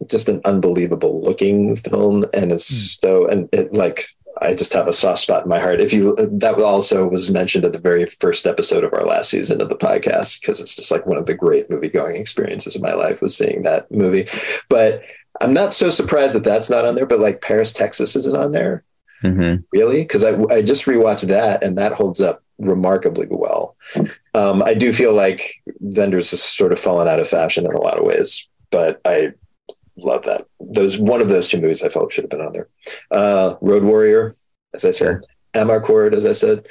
D: just an unbelievable looking film, and it's mm. so and it like I just have a soft spot in my heart. If you that also was mentioned at the very first episode of our last season of the podcast because it's just like one of the great movie going experiences of my life was seeing that movie. But I'm not so surprised that that's not on there. But like Paris, Texas isn't on there. Mm-hmm. Really? Because I I just rewatched that and that holds up remarkably well. Um, I do feel like Wenders has sort of fallen out of fashion in a lot of ways, but I love that. Those one of those two movies I felt should have been on there. Uh, Road Warrior, as I said, Amarcord, as I said.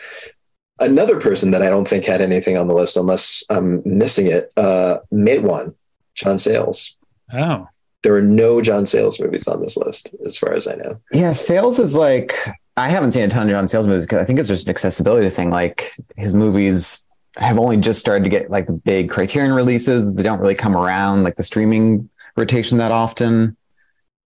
D: Another person that I don't think had anything on the list, unless I'm missing it, uh, Matewan, John Sayles.
B: Oh,
D: There are no John Sayles movies on this list, as far as I know.
A: Yeah, Sayles is like I haven't seen a ton of John Sayles movies because I think it's just an accessibility thing. Like his movies have only just started to get like the big Criterion releases. They don't really come around like the streaming rotation that often.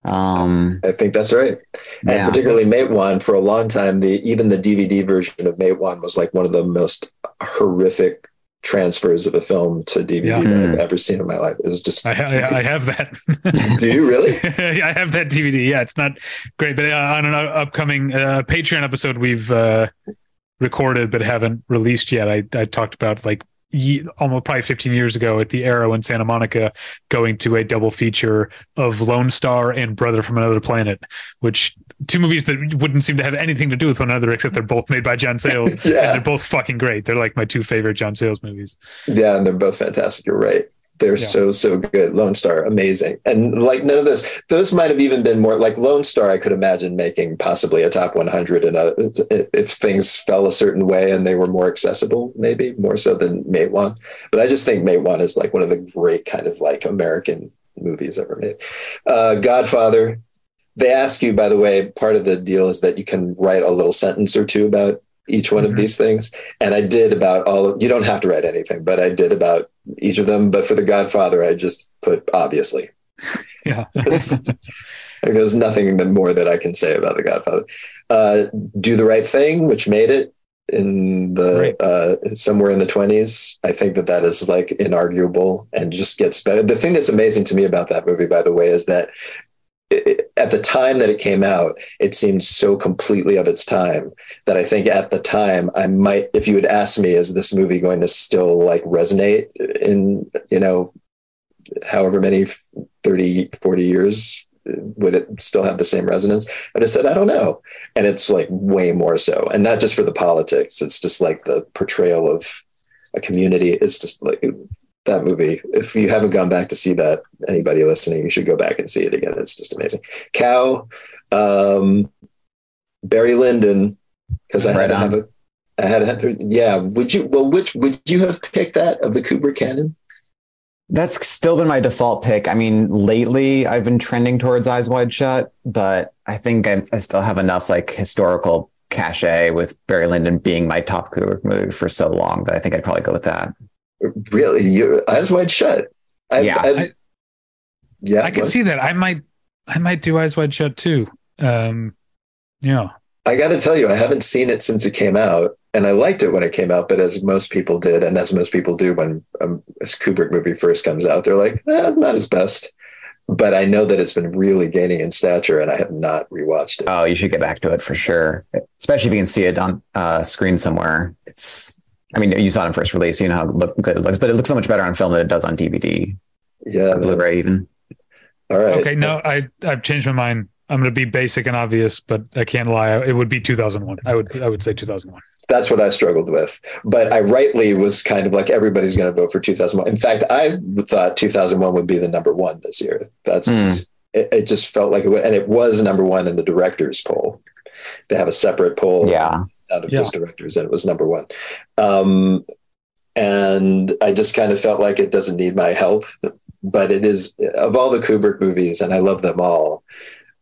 A: Um,
D: I think that's right. And
A: Yeah.
D: particularly Matewan, for a long time, the even the DVD version of Matewan was like one of the most horrific transfers of a film to DVD
B: Yeah.
D: that I've
A: Hmm.
D: ever seen in my life. It was just
B: I, I, I have that.
D: Do you really?
B: I have that DVD. Yeah, it's not great, but uh, on an upcoming uh, Patreon episode we've uh, recorded but haven't released yet, I, I talked about like ye- almost probably 15 years ago at the Arrow in Santa Monica going to a double feature of Lone Star and Brother from Another Planet, which two movies that wouldn't seem to have anything to do with one another except they're both made by John Sayles and
D: yeah.
B: they're both fucking great. They're like my two favorite John Sayles movies.
D: Yeah, and they're both fantastic. You're right. They're
B: Yeah.
D: so so good. Lone Star, amazing, and like none of those. Those might have even been more like Lone Star. I could imagine making possibly a top 100, and if things fell a certain way and they were more accessible, maybe more so than Matewan. But I just think Matewan is like one of the great kind of like American movies ever made. Uh, Godfather. They ask you, by the way, part of the deal is that you can write a little sentence or two about each one
B: Mhm.
D: of these things. And I did about all you don't have to write anything, but I did about each of them. But for the Godfather, I just put obviously.
B: Yeah.
D: Like, There's nothing more that I can say about the Godfather. Uh, Do the right thing, which made it in the
B: Right.
D: uh, somewhere in the 20s. I think that that is like inarguable and just gets better. The thing that's amazing to me about that movie, by the way, is that at the time that it came out, it seemed so completely of its time that I think at the time I might, if you had asked me, is this movie going to still like resonate in, you know, however many 30, 40 years, would it still have the same resonance? I just said, I don't know. And it's like way more so. And not just for the politics, it's just like the portrayal of a community. It's just like that movie. If you haven't gone back to see that, anybody listening, you should go back and see it again. It's just amazing. Cow, um, Barry Lyndon, because I had
A: Right
D: to
A: on.
D: have a, I had to have, yeah. Would you, well, which, would you have picked that of the Kubrick canon?
A: That's still been my default pick. I mean, lately I've been trending towards Eyes Wide Shut, but I think I, I still have enough like historical cachet with Barry Lyndon being my top Kubrick movie for so long that I think I'd probably go with that.
D: Really? You eyes wide shut. I,
A: Yeah.
D: I,
B: I-
D: yeah.
B: I can
D: what?
B: see that. I might I might do Eyes Wide Shut too. Um, yeah.
D: I got to tell you, I haven't seen it since it came out, and I liked it when it came out. But as most people did, and as most people do when um, a Kubrick movie first comes out, they're like, eh, "Not his best." But I know that it's been really gaining in stature, and I have not rewatched it.
A: Oh, you should get back to it for sure, especially if you can see it on uh, screen somewhere. It's, I mean, you saw it in first release, you know how look, good it looks, but it looks so much better on film than it does on DVD,
D: yeah,
A: or. Blu-ray even.
D: all right.
B: Okay, no, I I've changed my mind. I'm going to be basic and obvious, but I can't lie. It would be 2001. I would I would say 2001.
D: That's what I struggled with. But I rightly was kind of like everybody's going to vote for 2001. In fact, I thought 2001 would be the number one this year. That's
A: Hmm.
D: it, it. Just felt like it would, and it was number one in the directors poll. They have a separate poll
A: Yeah,
D: out of
B: Yeah.
D: just directors, and it was number one. Um, and I just kind of felt like it doesn't need my help, but it is of all the Kubrick movies, and I love them all.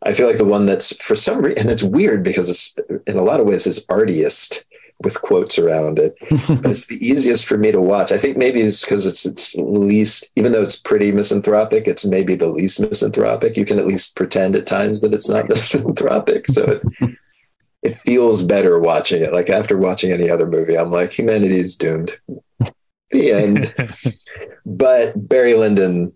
D: I feel like the one that's for some reason, and it's weird because it's in a lot of ways is artiest with quotes around it, but it's the easiest for me to watch. I think maybe it's because it's it's least, even though it's pretty misanthropic, it's maybe the least misanthropic. You can at least pretend at times that it's not misanthropic, so it it feels better watching it. Like after watching any other movie, I'm like, humanity is doomed. The end. but Barry Lyndon,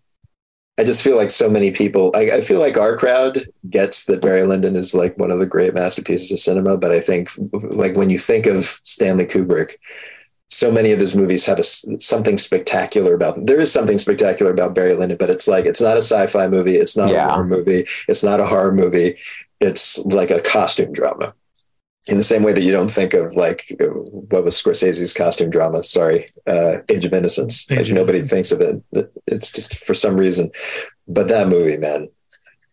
D: I just feel like so many people. I, I feel like our crowd gets that Barry Lyndon is like one of the great masterpieces of cinema. But I think, like when you think of Stanley Kubrick, so many of his movies have a s something spectacular about them. There is something spectacular about Barry Lyndon, but it's like it's not a sci-fi movie. It's not
A: Yeah.
D: a horror movie. It's not a horror movie. It's like a costume drama. In the same way that you don't think of like what was Scorsese's costume drama? Sorry, uh, Age of Innocence.
B: Age
D: like
B: of
D: nobody
B: Innocence.
D: thinks of it. It's just for some reason. But that movie, man,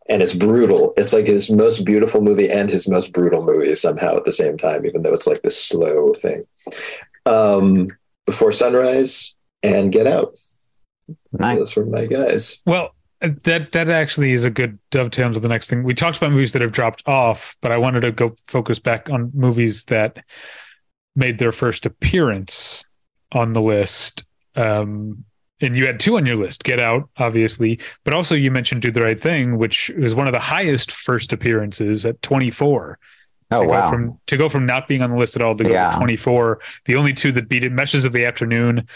D: and it's brutal. It's like his most beautiful movie and his most brutal movie somehow at the same time, even though it's like this slow thing. Um, Before Sunrise and Get Out.
A: nice.
D: Those were my guys.
B: Well, that that actually is a good dovetail into the next thing. We talked about movies that have dropped off, but I wanted to go focus back on movies that made their first appearance on the list. Um, and you had two on your list get out obviously but also you mentioned do the right thing which was one of the highest first appearances at 24
A: Oh
B: to
A: wow!
B: go from to go from not being on the list at all to go
A: Yeah.
B: to 24 the only two that beat it meshes of the afternoon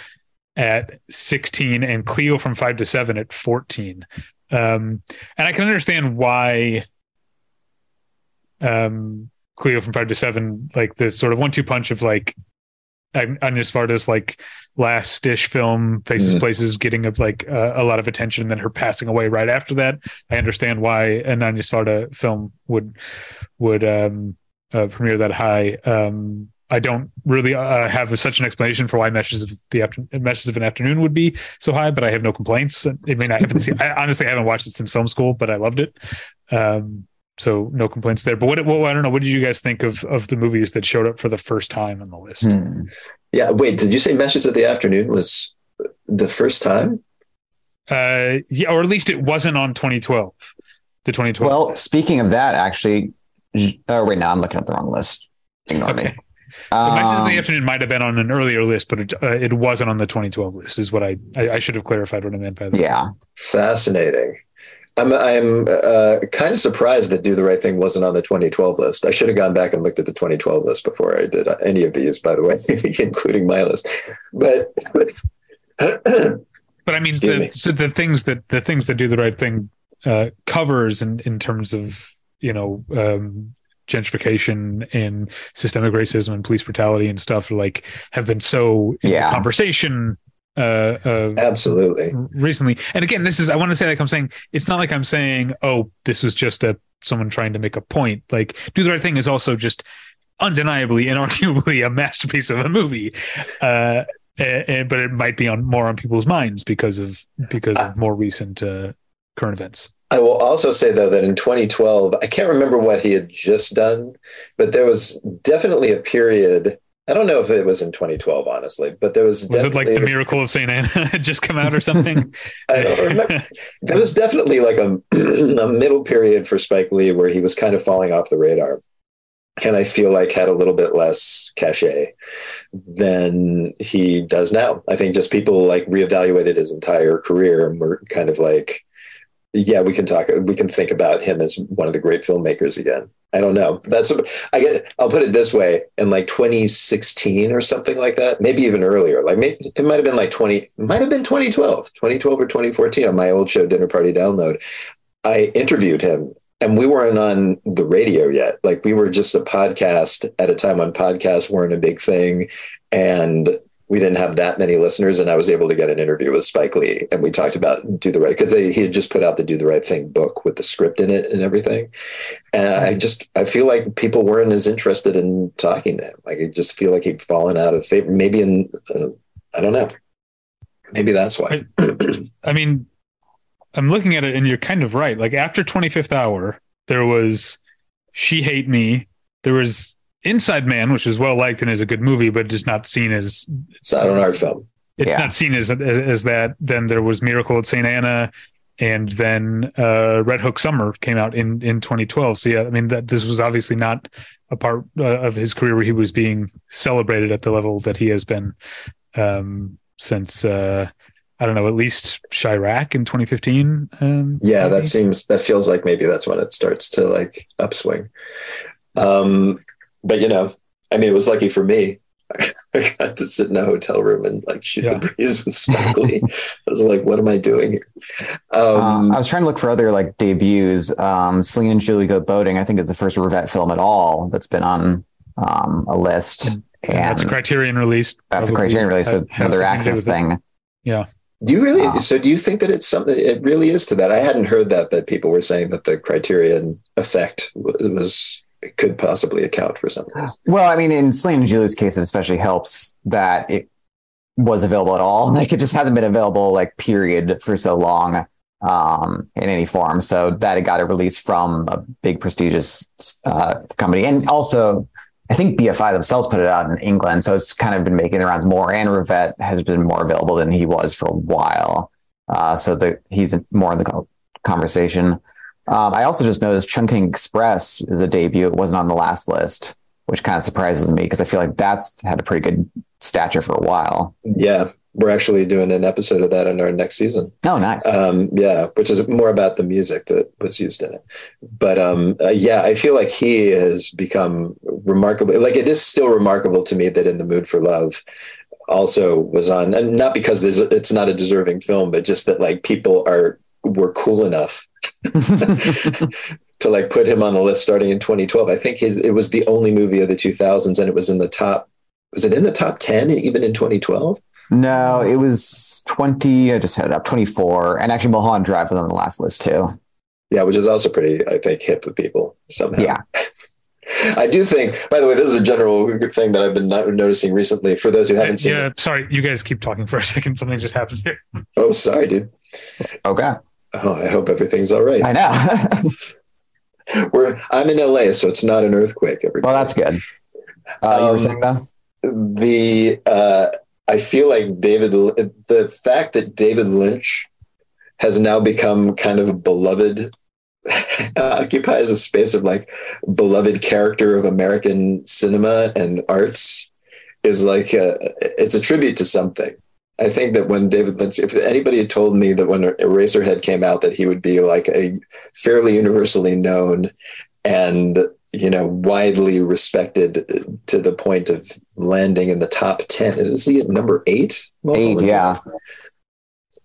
B: at 16 and cleo from 5 to 7 at 14 um and i can understand why um cleo from 5 to 7 like the sort of one-two punch of like Agnes Varda's like last dish film faces
D: Mhm.
B: places getting a, like uh, a lot of attention and then her passing away right after that. I understand why an Agnes Varda film would would um uh, premiere that high. Um I don't really uh, have such an explanation for why meshes of the after- meshes of an afternoon would be so high, but I have no complaints. I mean, I haven't seen. I honestly haven't watched it since film school, but I loved it. Um, so no complaints there. But what, what I don't know. What did you guys think of of the movies that showed up for the first time on the list?
A: Hmm.
D: Yeah. Wait, did you say Meshes of the Afternoon was the first time?
B: Uh, yeah, or at least it wasn't on 2012. The 2012.
A: Well, speaking of that, actually, j- oh wait, no, I'm looking at the wrong list. Ignore me.
B: Okay. So Meshes of the
A: Um,
B: Afternoon might have been on an earlier list, but it, uh, it wasn't on the 2012 list. Is what I, I I should have clarified what I meant by that.
A: yeah,
D: Fascinating. I'm I'm uh, kind of surprised that Do the Right Thing wasn't on the 2012 list. I should have gone back and looked at the 2012 list before I did any of these, by the way, including my list. But
B: But I mean, the,
D: me.
B: so the things that the things that do the right thing uh, covers in in terms of you know um, gentrification and systemic racism and police brutality and stuff like have been so
A: Yeah.
B: conversation uh, uh,
D: absolutely.
B: recently. And again, this is I want to say like I'm saying it's not like I'm saying oh this was just a someone trying to make a point. Like do the right thing is also just undeniably and arguably a masterpiece of a movie. Uh, and, and- but it might be on more on people's minds because of because of more recent uh, current events.
D: I will also say though that in 2012, I can't remember what he had just done, but there was definitely a period. I don't know if it was in 2012, honestly, but there was definitely
B: Was it like the miracle of Saint Anna had just come out or something?
D: I don't remember. there was definitely like a, a middle period for Spike Lee where he was kind of falling off the radar. And I feel like had a little bit less cachet than he does now. I think just people like reevaluated his entire career and were kind of like, yeah, we can talk, we can think about him as one of the great filmmakers again. I don't know. That's, I get, I'll put it this way in like 2016 or something like that, maybe even earlier. Like maybe it might have been like 20, it might have been 2012, 2012 or 2014 on my old show, Dinner Party Download. I interviewed him and we weren't on the radio yet. Like we were just a podcast at a time when podcasts weren't a big thing. And we didn't have that many listeners. And I was able to get an interview with Spike Lee. And we talked about Do the Right, because he had just put out the Do the Right Thing book with the script in it and everything. And I just, I feel like people weren't as interested in talking to him. Like I just feel like he'd fallen out of favor. Maybe in, uh, I don't know. Maybe that's why.
B: I mean, I'm looking at it and you're kind of right. Like after 25th hour, there was She Hate Me. There was Inside Man, which is well liked and is a good movie, but just not seen as
D: It's not an art film.
B: it's
A: Yeah.
B: not seen as, as as that. Then there was Miracle at St. Anna, and then uh, Red Hook Summer came out in in 2012. So yeah, I mean that this was obviously not a part uh, of his career where he was being celebrated at the level that he has been um, since uh, I don't know at least Chi-Raq in 2015. Um,
D: Yeah,
B: maybe?
D: that seems that feels like maybe that's when it starts to like upswing. Um, but you know, I mean, it was lucky for me. I got to sit in a hotel room and like shoot
B: Yeah.
D: the breeze with Spike Lee. I was like, what am I doing here? Um,
A: Uh, I was trying to look for other like debuts. Um, Celine and Julie Go Boating, I think, is the first Rivette film at all that's been on um, a list. And,
B: And that's a Criterion released.
A: that's a criterion release, so
B: had- had
A: another
B: something to do
A: access thing. Yeah.
D: do you really?
A: uh,
D: so do you think that it's something? It really is to that. I hadn't heard that that people were saying that the Criterion effect w- was could possibly account for some of this.
A: Well, I mean, in Celine and Julie's case, it especially helps that it was available at all. Like it just hadn't been available, like period, for so long um, in any form. So that it got a release from a big prestigious uh, company, and also I think BFI themselves put it out in England, so it's kind of been making the rounds more. And Rivette has been more available than he was for a while. Uh, so the, he's more in the conversation. Um, I also just noticed Chungking Express is a debut. It wasn't on the last list, which kind of surprises me because I feel like that's had a pretty good stature for a while.
D: Yeah, we're actually doing an episode of that in our next season.
A: Oh, nice.
D: Um, yeah, which is more about the music that was used in it. But um, uh, yeah, I feel like he has become remarkable. Like it is still remarkable to me that in the Mood for Love also was on, and not because there's it's not a deserving film, but just that like people are were cool enough to like put him on the list starting in 2012. I think his it was the only movie of the 2000s, and it was in the top. Was it in the top 10 even in 2012?
A: no, it was 20. I just had it up 24. And actually, Mulholland Drive was on the last list too.
D: Yeah, which is also pretty, I think, hip with people somehow.
A: Yeah.
D: I do think, by the way, this is a general thing that I've been not- noticing recently. For those who haven't seen
B: yeah,
D: it.
B: sorry, you guys keep talking for a second. Something just happened here.
D: Oh, sorry, dude.
A: Okay.
D: Oh, I hope everything's all right.
A: I know.
D: We're I'm in LA, so it's not an earthquake. Everybody.
A: well, that's good. Uh, you were
D: Um,
A: saying though?
D: the uh, I feel like David, the fact that David Lynch has now become kind of a beloved, occupies a space of like beloved character of American cinema and arts is like a, it's a tribute to something. I think that when David Lynch, if anybody had told me that when Eraserhead came out, that he would be like a fairly universally known and you know widely respected to the point of landing in the top 10 is he at number eight?
A: Eight, yeah.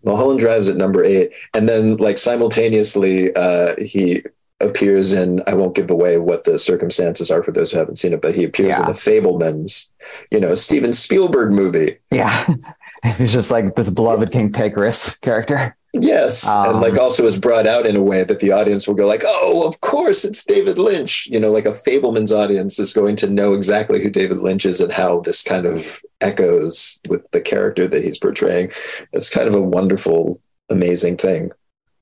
D: mulholland drive's at number eight. And then like simultaneously uh he appears in i won't give away what the circumstances are for those who haven't seen it but he appears in the fabelmans you know steven spielberg movie.
A: Yeah. It's just like this beloved King Tigris character.
D: Yes, and
A: Um,
D: like also is brought out in a way that the audience will go like, "Oh, of course, it's David Lynch." You know, like a Fabelman's audience is going to know exactly who David Lynch is and how this kind of echoes with the character that he's portraying. It's kind of a wonderful, amazing thing.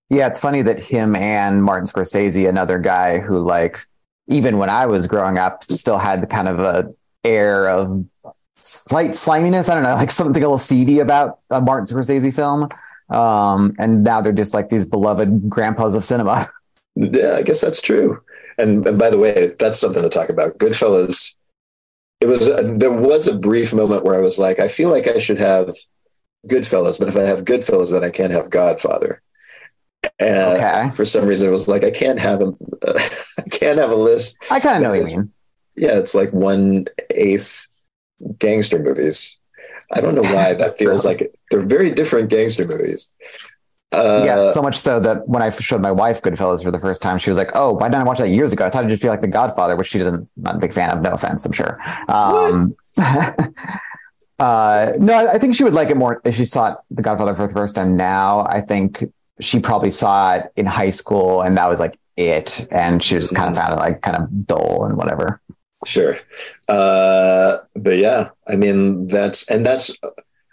A: Yeah, it's funny that him and Martin Scorsese, another guy who, like, even when I was growing up, still had the kind of a air of slight sliminess. I don't know, like something a little seedy about a Martin Scorsese film. Um, and now they're just like these beloved grandpas of cinema.
D: Yeah, I guess that's true. And, and by the way, that's something to talk about. Goodfellas. It was there was a brief moment where I was like, I feel like I should have Goodfellas, but if I have Goodfellas, then I can't have Godfather. And
A: Okay.
D: for some reason, it was like I can't have a, I can't have a list.
A: I kind of know what you mean.
D: Yeah, it's like one eighth gangster movies. I don't know why that feels like they're very different gangster movies. Uh,
A: yeah, so much so that when I showed my wife Goodfellas for the first time, she was like, "Oh, why didn't I watch that years ago? I thought it'd just be like The Godfather," which she didn't. Not a big fan of. No offense, I'm sure. Um, uh, no, I I think she would like it more if she saw it, The Godfather for the first time. Now, I think she probably saw it in high school, and that was like it, and she just kind of found it like kind of dull and whatever.
D: Sure. Uh, but yeah, I mean, that's, and that's,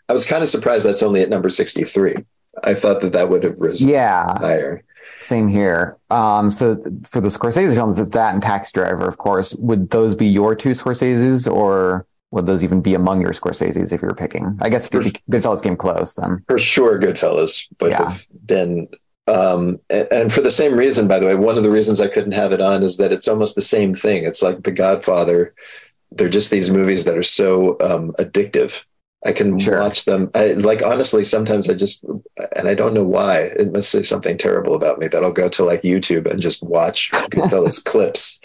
D: I was kind of surprised that's only at number 63. I thought that that would have risen
A: Yeah,
D: higher.
A: Same here. Um, so th- for the Scorsese films, it's that and Taxi Driver, of course. Would those be your two Scorseses, or would those even be among your Scorseses if you were picking? I guess if you- Goodfellas came close, then
D: For sure, Goodfellas would
A: Yeah.
D: have been. Um, and, and for the same reason, by the way, one of the reasons I couldn't have it on is that it's almost the same thing. It's like The Godfather. They're just these movies that are so um, addictive. I can
A: Sure.
D: watch them. I, like honestly, sometimes I just, and I don't know why. It must say something terrible about me that I'll go to like YouTube and just watch Goodfellas clips,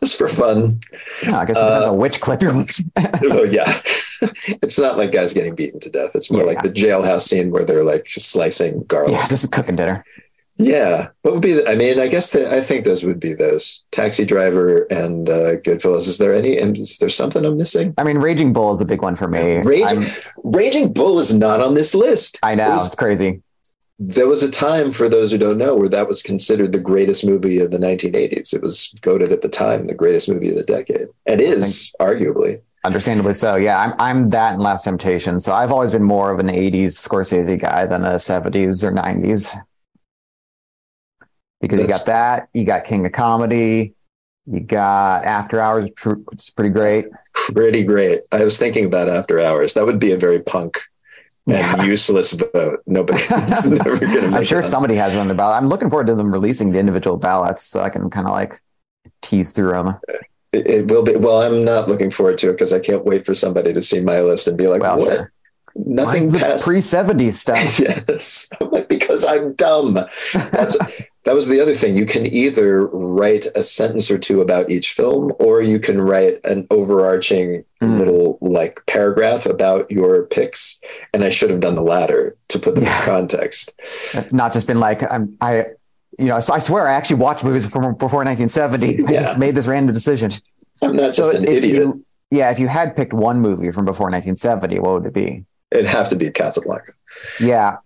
D: just for fun.
A: No, I guess it depends
D: Uh,
A: on which clip you're watching.
D: oh yeah it's not like guys getting beaten to death it's more
A: Yeah.
D: like the jailhouse scene where they're like just slicing garlic
A: yeah,
D: yeah,
A: just cooking dinner. Yeah.
D: What would be the, i mean i guess the, i think those would be those taxi driver and uh goodfellas is there any and is there something i'm missing
A: I mean, Raging Bull is a big one for me.
D: Raging, Raging Bull is not on this list.
A: I know
D: was-
A: it's crazy.
D: There was a time, for those who don't know, where that was considered the greatest movie of the 1980s. It was voted at the time the greatest movie of the decade, and is arguably.
A: Understandably so. Yeah, I'm I'm that and Last Temptation. So I've always been more of an '80s Scorsese guy than a '70s or '90s. Because you got that, you got King of Comedy, you got After Hours, which is pretty great.
D: Pretty great. I was thinking about After Hours. That would be a very punk and useless vote. Nobody's never going to.
A: I'm sure somebody has it on their ballot. I'm looking forward to them releasing the individual ballots so I can kind of like tease through them.
D: It, it will be. Well, I'm not looking forward to it because I can't wait for somebody to see my list and be like,
A: Well,
D: "What?
A: sure.
D: Nothing past
A: pre 70s stuff.
D: yes. I'm like, because I'm dumb. That's, that was the other thing. You can either write a sentence or two about each film, or you can write an overarching
A: Mm.
D: little like paragraph about your picks. And I should have done the latter to put them
A: Yeah.
D: in context.
A: Not just been like, I'm, I, you know, so I swear I actually watched movies from before 1970. I
D: Yeah.
A: just made this random decision.
D: I'm not just
A: so
D: an
A: if
D: idiot.
A: you, yeah, if you had picked one movie from before 1970, what would it be?
D: It'd have to be Casablanca.
A: Yeah,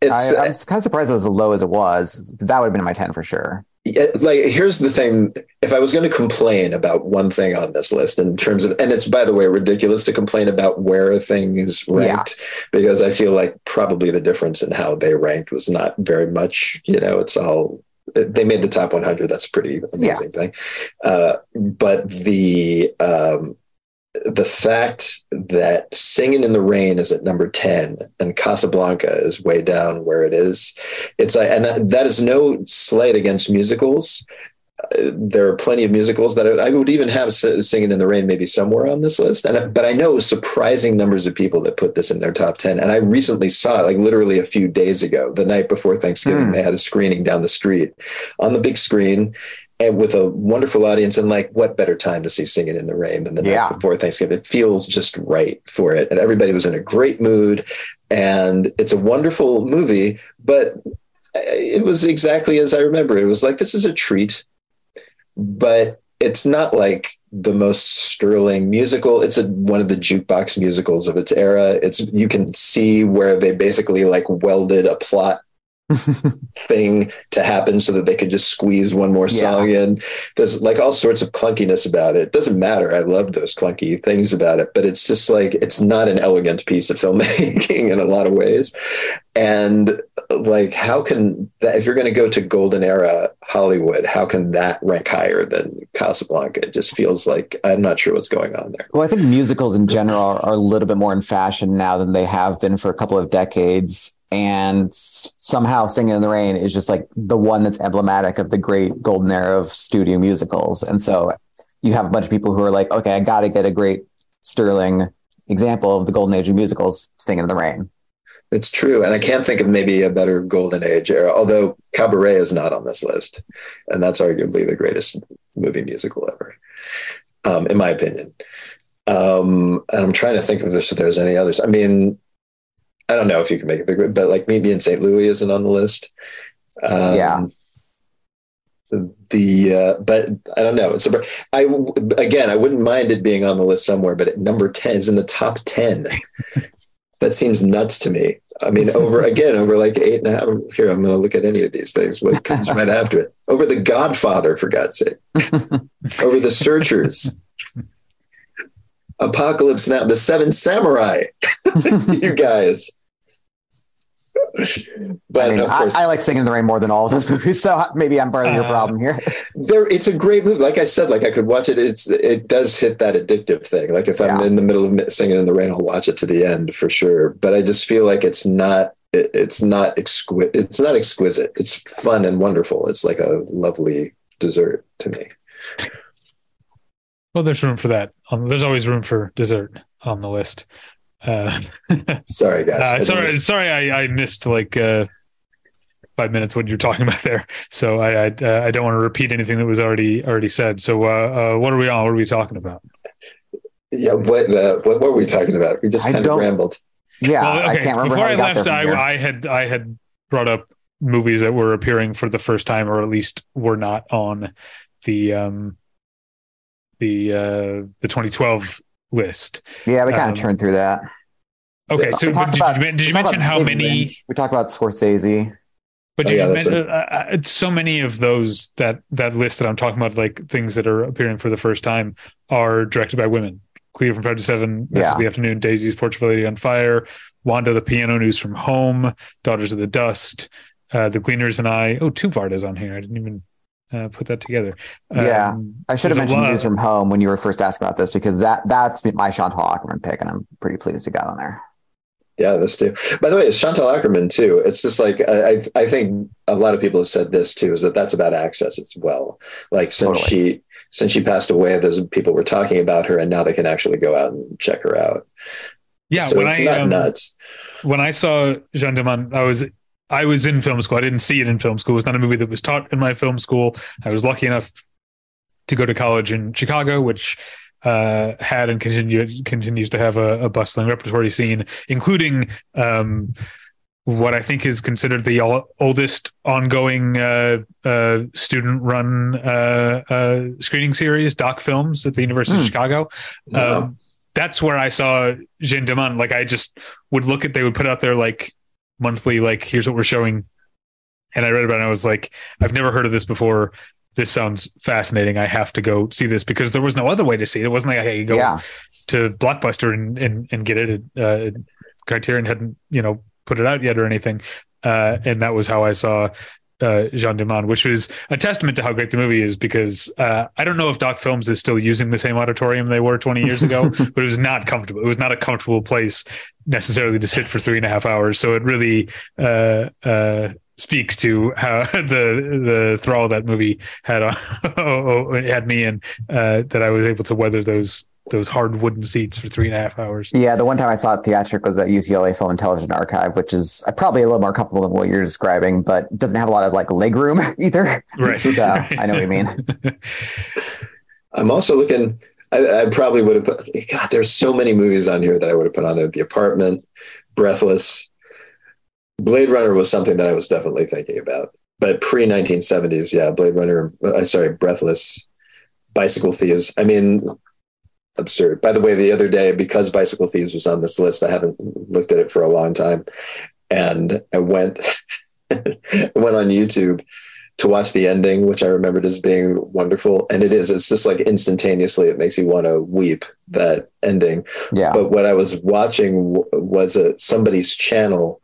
D: It's
A: I, I was kind of surprised it was as low as it was. That would have been my 10 for sure.
D: Yeah, like here's the thing if i was going to complain about one thing on this list in terms of and it's by the way ridiculous to complain about where a thing is ranked because i feel like probably the difference in how they ranked was not very much you know it's all they made the top 100 that's a pretty amazing thing uh, but the um, the fact that singing in the rain is at number 10 and casablanca is way down where it is it's like and that, that is no slight against musicals Uh, there are plenty of musicals that I, I would even have S- singing in the rain maybe somewhere on this list and but i know surprising numbers of people that put this in their top 10 and i recently saw it like literally a few days ago the night before thanksgiving
A: Hmm.
D: they had a screening down the street on the big screen and with a wonderful audience and like what better time to see singing in the rain than the
A: Yeah.
D: night before thanksgiving? It feels just right for it. And everybody was in a great mood and it's a wonderful movie but uh, it was exactly as i remember it was like this is a treat but it's not like the most sterling musical. It's a, one of the jukebox musicals of its era. It's you can see where they basically like welded a plot thing to happen so that they could just squeeze one more
A: Yeah.
D: song in. There's like all sorts of clunkiness about it. It doesn't matter. I love those clunky things about it, but it's just like it's not an elegant piece of filmmaking in a lot of ways. And like, how can that, if you're going to go to golden era Hollywood, how can that rank higher than Casablanca? It just feels like I'm not sure what's going on there.
A: Well, I think musicals in general are, are a little bit more in fashion now than they have been for a couple of decades. And somehow Singing in the Rain is just like the one that's emblematic of the great golden era of studio musicals. And so you have a bunch of people who are like, okay, I got to get a great sterling example of the golden age of musicals, Singing in the Rain.
D: It's true. And I can't think of maybe a better golden age era, although Cabaret is not on this list. And that's arguably the greatest movie musical ever, um, in my opinion. Um, and I'm trying to think of this if there's any others. I mean, I don't know if you can make it bigger, but like Meet Me in St. Louis isn't on the list. Um,
A: Yeah.
D: The uh, but I don't know. A, I again I wouldn't mind it being on the list somewhere, but at number ten is in the top ten. that seems nuts to me. I mean, over again, over like eight and a half. Here, I'm going to look at any of these things. What comes right after it? Over the Godfather, for God's sake. over the Searchers. Apocalypse Now, the Seven Samurai. you guys. But
A: I mean,
D: of course,
A: I, I like Singing in the Rain more than all of those movies. So maybe I'm part of your
B: Uh,
A: problem here.
D: there it's a great movie like i said like i could watch it it's it does hit that addictive thing like if i'm in the middle of singing in the rain i'll watch it to the end for sure but i just feel like it's not it, it's not exquisite it's not exquisite it's fun and wonderful it's like a lovely dessert to me
B: Well, there's room for that. Um, there's always room for dessert on the list. Uh,
D: sorry guys
B: uh,
D: didn't-
B: sorry, sorry, I, I missed like uh, five minutes what you're talking about there. So I I, uh, I don't want to repeat anything that was already already said. So uh, uh, what are we on? What are we talking about?
D: yeah what, uh, what what were we talking about we just kind of rambled
A: Yeah,
B: Well,
A: I can't remember
B: Before
A: how
B: I left,
A: there from here.
B: I, I had I had brought up movies that were appearing for the first time, or at least were not on the um the uh the 2012 list.
A: yeah, we kind
B: um,
A: of churned through that.
B: Okay, so
A: We talked
B: did,
A: about-
B: you, did you mention how many?
A: Lynch. We talked about Scorsese.
B: But
D: Oh,
B: did
D: yeah,
B: you
D: that's
B: uh, uh, so many of those that that list that I'm talking about, like things that are appearing for the first time, are directed by women. Cleo from Five to Seven, Meshes
A: Yeah.
B: the Afternoon, Daisies Portrait of a Lady on Fire, Wanda, the Piano News from Home, Daughters of the Dust, uh, The Gleaners and I. Oh, two Vardas on here. I didn't even uh, put that together.
A: Yeah.
B: Um,
A: I should have mentioned
B: lot-
A: News from Home when you were first asking about this because that that's my Chantal Akerman pick, and I'm pretty pleased it got on there.
D: Yeah, this too. By the way, it's Chantal Akerman too. It's just like I, I I think a lot of people have said this too, is that that's about access as well. Like since
A: Totally.
D: she since she passed away, those people were talking about her, and now they can actually go out and check her out.
B: Yeah,
D: so
B: when
D: it's
B: I
D: not
B: um,
D: nuts.
B: when I saw Jeanne Dielman, I was I was in film school. I didn't see it in film school. It's not a movie that was taught in my film school. I was lucky enough to go to college in Chicago, which uh, had and continued continues to have a, a bustling repertory scene, including um, what I think is considered the ol- oldest ongoing uh, uh, student-run uh, uh, screening series, Doc Films, at the University of
A: Hmm.
B: Chicago.
D: Wow.
B: Um, that's where I saw Jeanne Dielman. Like I just would look at, they would put out their like monthly, like here's what we're showing, and I read about it. and I was like, I've never heard of this before. This sounds fascinating. I have to go see this because there was no other way to see it. It wasn't like I could go
A: Yeah.
B: to Blockbuster and and, and get it. Uh, Criterion hadn't you know put it out yet or anything, uh, and that was how I saw uh, Jeanne Dielman, which was a testament to how great the movie is. Because uh, I don't know if Doc Films is still using the same auditorium they were 20 years ago, but it was not comfortable. It was not a comfortable place necessarily to sit for three and a half hours. So it really uh, uh, speaks to how the the thrall that movie had on, had me and uh, that I was able to weather those those hard wooden seats for three and a half hours.
A: Yeah, the one time I saw it theatric was at UCLA Film and Television Archive, which is uh, probably a little more comfortable than what you're describing, but doesn't have a lot of like leg room either.
B: Right.
A: So I know what you mean.
D: I'm also looking. I, I probably would have put. God, there's so many movies on here that I would have put on there. The Apartment, Breathless, Blade Runner was something that I was definitely thinking about. But pre 1970s, yeah, Blade Runner. Uh, sorry, Breathless, Bicycle Thieves. I mean, absurd. By the way, the other day, because Bicycle Thieves was on this list, I haven't looked at it for a long time, and I went went on YouTube to watch the ending, which I remembered as being wonderful. And it is, it's just like instantaneously, it makes you want to weep that ending.
A: Yeah.
D: But what I was watching w- was a, somebody's channel,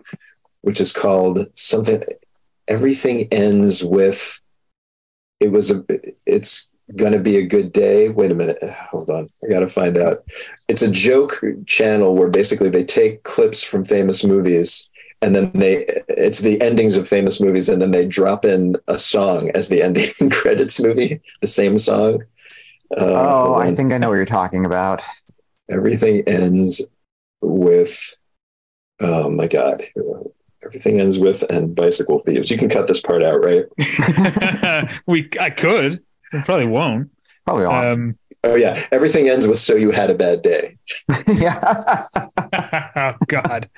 D: which is called something, everything ends with, it was a, it's going to be a good day. Wait a minute. Hold on. I got to find out. It's a joke channel where basically they take clips from famous movies and then they it's the endings of famous movies and then they drop in a song as the ending credits movie the same song uh,
A: oh, I think I know what you're talking about.
D: everything ends with oh my god everything ends with and bicycle thieves you can cut this part out right
B: we I could, I probably won't.
A: Probably won't.
B: Um,
D: oh yeah everything ends with so you had a bad day
A: yeah.
B: oh God.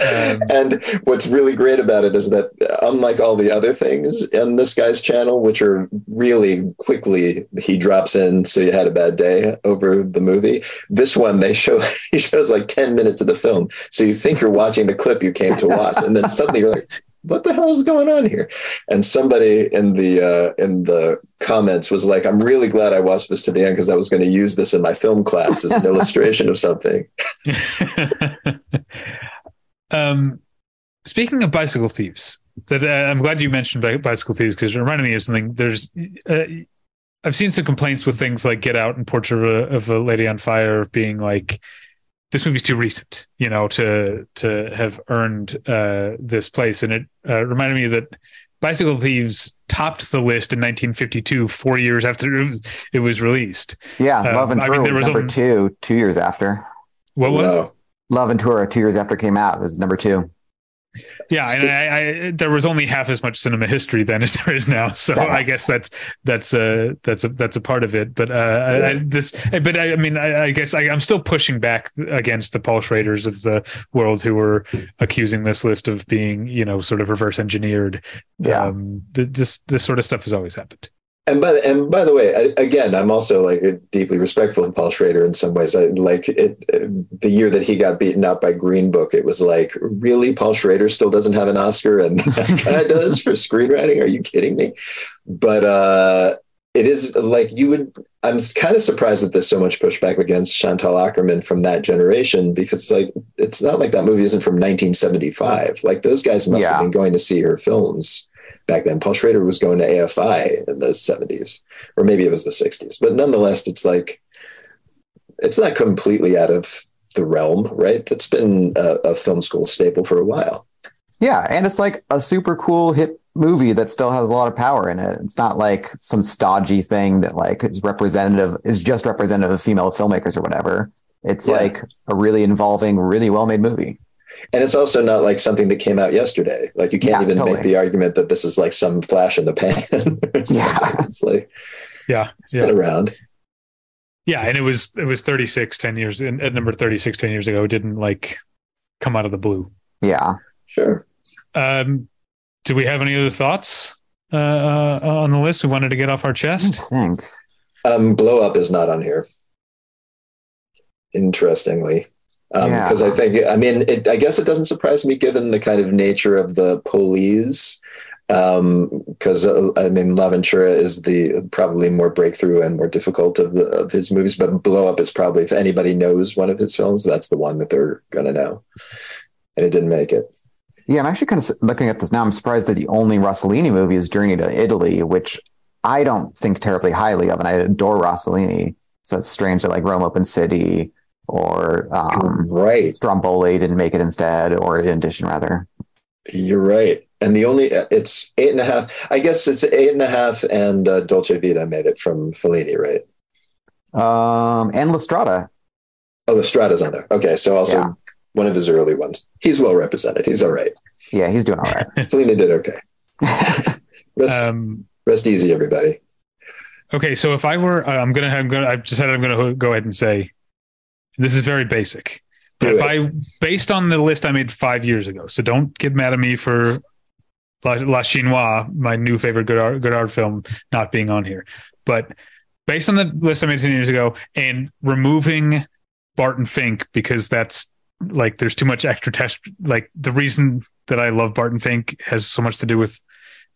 B: Um,
D: and what's really great about it is that uh, unlike all the other things in this guy's channel which are really quickly he drops in so you had a bad day over the movie this one they show he shows like 10 minutes of the film so you think you're watching the clip you came to watch and then suddenly you're like what the hell is going on here and somebody in the uh, in the comments was like i'm really glad i watched this to the end because i was going to use this in my film class as an illustration of something
B: um, speaking of bicycle thieves, that uh, I'm glad you mentioned bicycle thieves because it reminded me of something. There's, uh, I've seen some complaints with things like Get Out and Portrait of a, of a Lady on Fire being like, this movie's too recent, you know, to to have earned uh, this place, and it uh, reminded me that Bicycle Thieves topped the list in 1952, four years after it was, it was released.
A: Yeah.
B: Um,
A: L'Avventura
B: mean, there
A: was,
B: was
A: number
B: only-
A: two, two years after.
B: What was?
A: L'Avventura, two years after it came out, was number two.
B: Yeah, and I, I, there was only half as much cinema history then as there is now, so
A: That
B: I guess that's that's a that's a that's a part of it. But uh, I, I, this, but I, I mean, I, I guess I, I'm still pushing back against the Paul Schraders of the world who were accusing this list of being, you know, sort of reverse engineered.
A: Yeah.
B: Um, this this sort of stuff has always happened.
D: And by the, and by the way, I, again, I'm also like deeply respectful of Paul Schrader in some ways. I like it, the year that he got beaten out by Green Book. It was like, really, Paul Schrader still doesn't have an Oscar, and that guy does for screenwriting. Are you kidding me? But uh, it is like you would. I'm kind of surprised that there's so much pushback against Chantal Akerman from that generation because, like, it's not like that movie isn't from 1975. Like those guys must
A: Yeah.
D: have been going to see her films back then. Paul Schrader was going to AFI in the 70s, or maybe it was the 60s. But nonetheless, it's like it's not completely out of the realm, right? That's been a, a film school staple for a while.
A: Yeah, and it's like a super cool hit movie that still has a lot of power in it. It's not like some stodgy thing that like is representative is just representative of female filmmakers or whatever. It's
D: Yeah.
A: like a really involving, really well made movie.
D: And it's also not like something that came out yesterday. Like you can't
A: Yeah,
D: even
A: totally.
D: make the argument that this is like some flash in the pan.
A: Yeah.
D: It's like
B: Yeah,
D: it's
B: yeah,
D: been around.
B: yeah. And it was it was 36 10 years in, at number 36 10 years ago. It didn't like come out of the blue.
A: Yeah.
D: Sure.
B: Um, do we have any other thoughts uh, uh, on the list we wanted to get off our
A: I
B: chest?
A: think.
D: Um, blow up is not on here. Interestingly. Um,
A: Yeah.
D: because I think, I mean, it, I guess it doesn't surprise me given the kind of nature of the police. Um, because uh, I mean, L'Avventura is the probably more breakthrough and more difficult of the of his movies, but Blow Up is probably if anybody knows one of his films, that's the one that they're gonna know. And it didn't make it.
A: Yeah, I'm actually kind of looking at this now. I'm surprised that the only Rossellini movie is Journey to Italy, which I don't think terribly highly of, and I adore Rossellini. So it's strange that like Rome Open City or um,
D: right.
A: Stromboli didn't make it instead, or in addition, rather.
D: You're right. And the only it's eight and a half. I guess it's eight and a half, and uh, Dolce Vita made it from Fellini, right?
A: Um, and La Strada.
D: Oh, the Strada's on there. Okay, so also
A: Yeah.
D: one of his early ones. He's well represented. He's all right.
A: Yeah, he's doing all right.
D: Fellini did okay. Rest,
B: Um,
D: rest easy, everybody.
B: okay, so if I were, uh, I'm gonna, I'm gonna, I've just said I'm gonna go ahead and say this is very basic.
D: Do
B: if
D: it.
B: I, based on the list I made five years ago, so don't get mad at me for La, La Chinoise, my new favorite Godard, good art film, not being on here. But based on the list I made 10 years ago and removing Barton Fink because that's like there's too much extra test. Like the reason that I love Barton Fink has so much to do with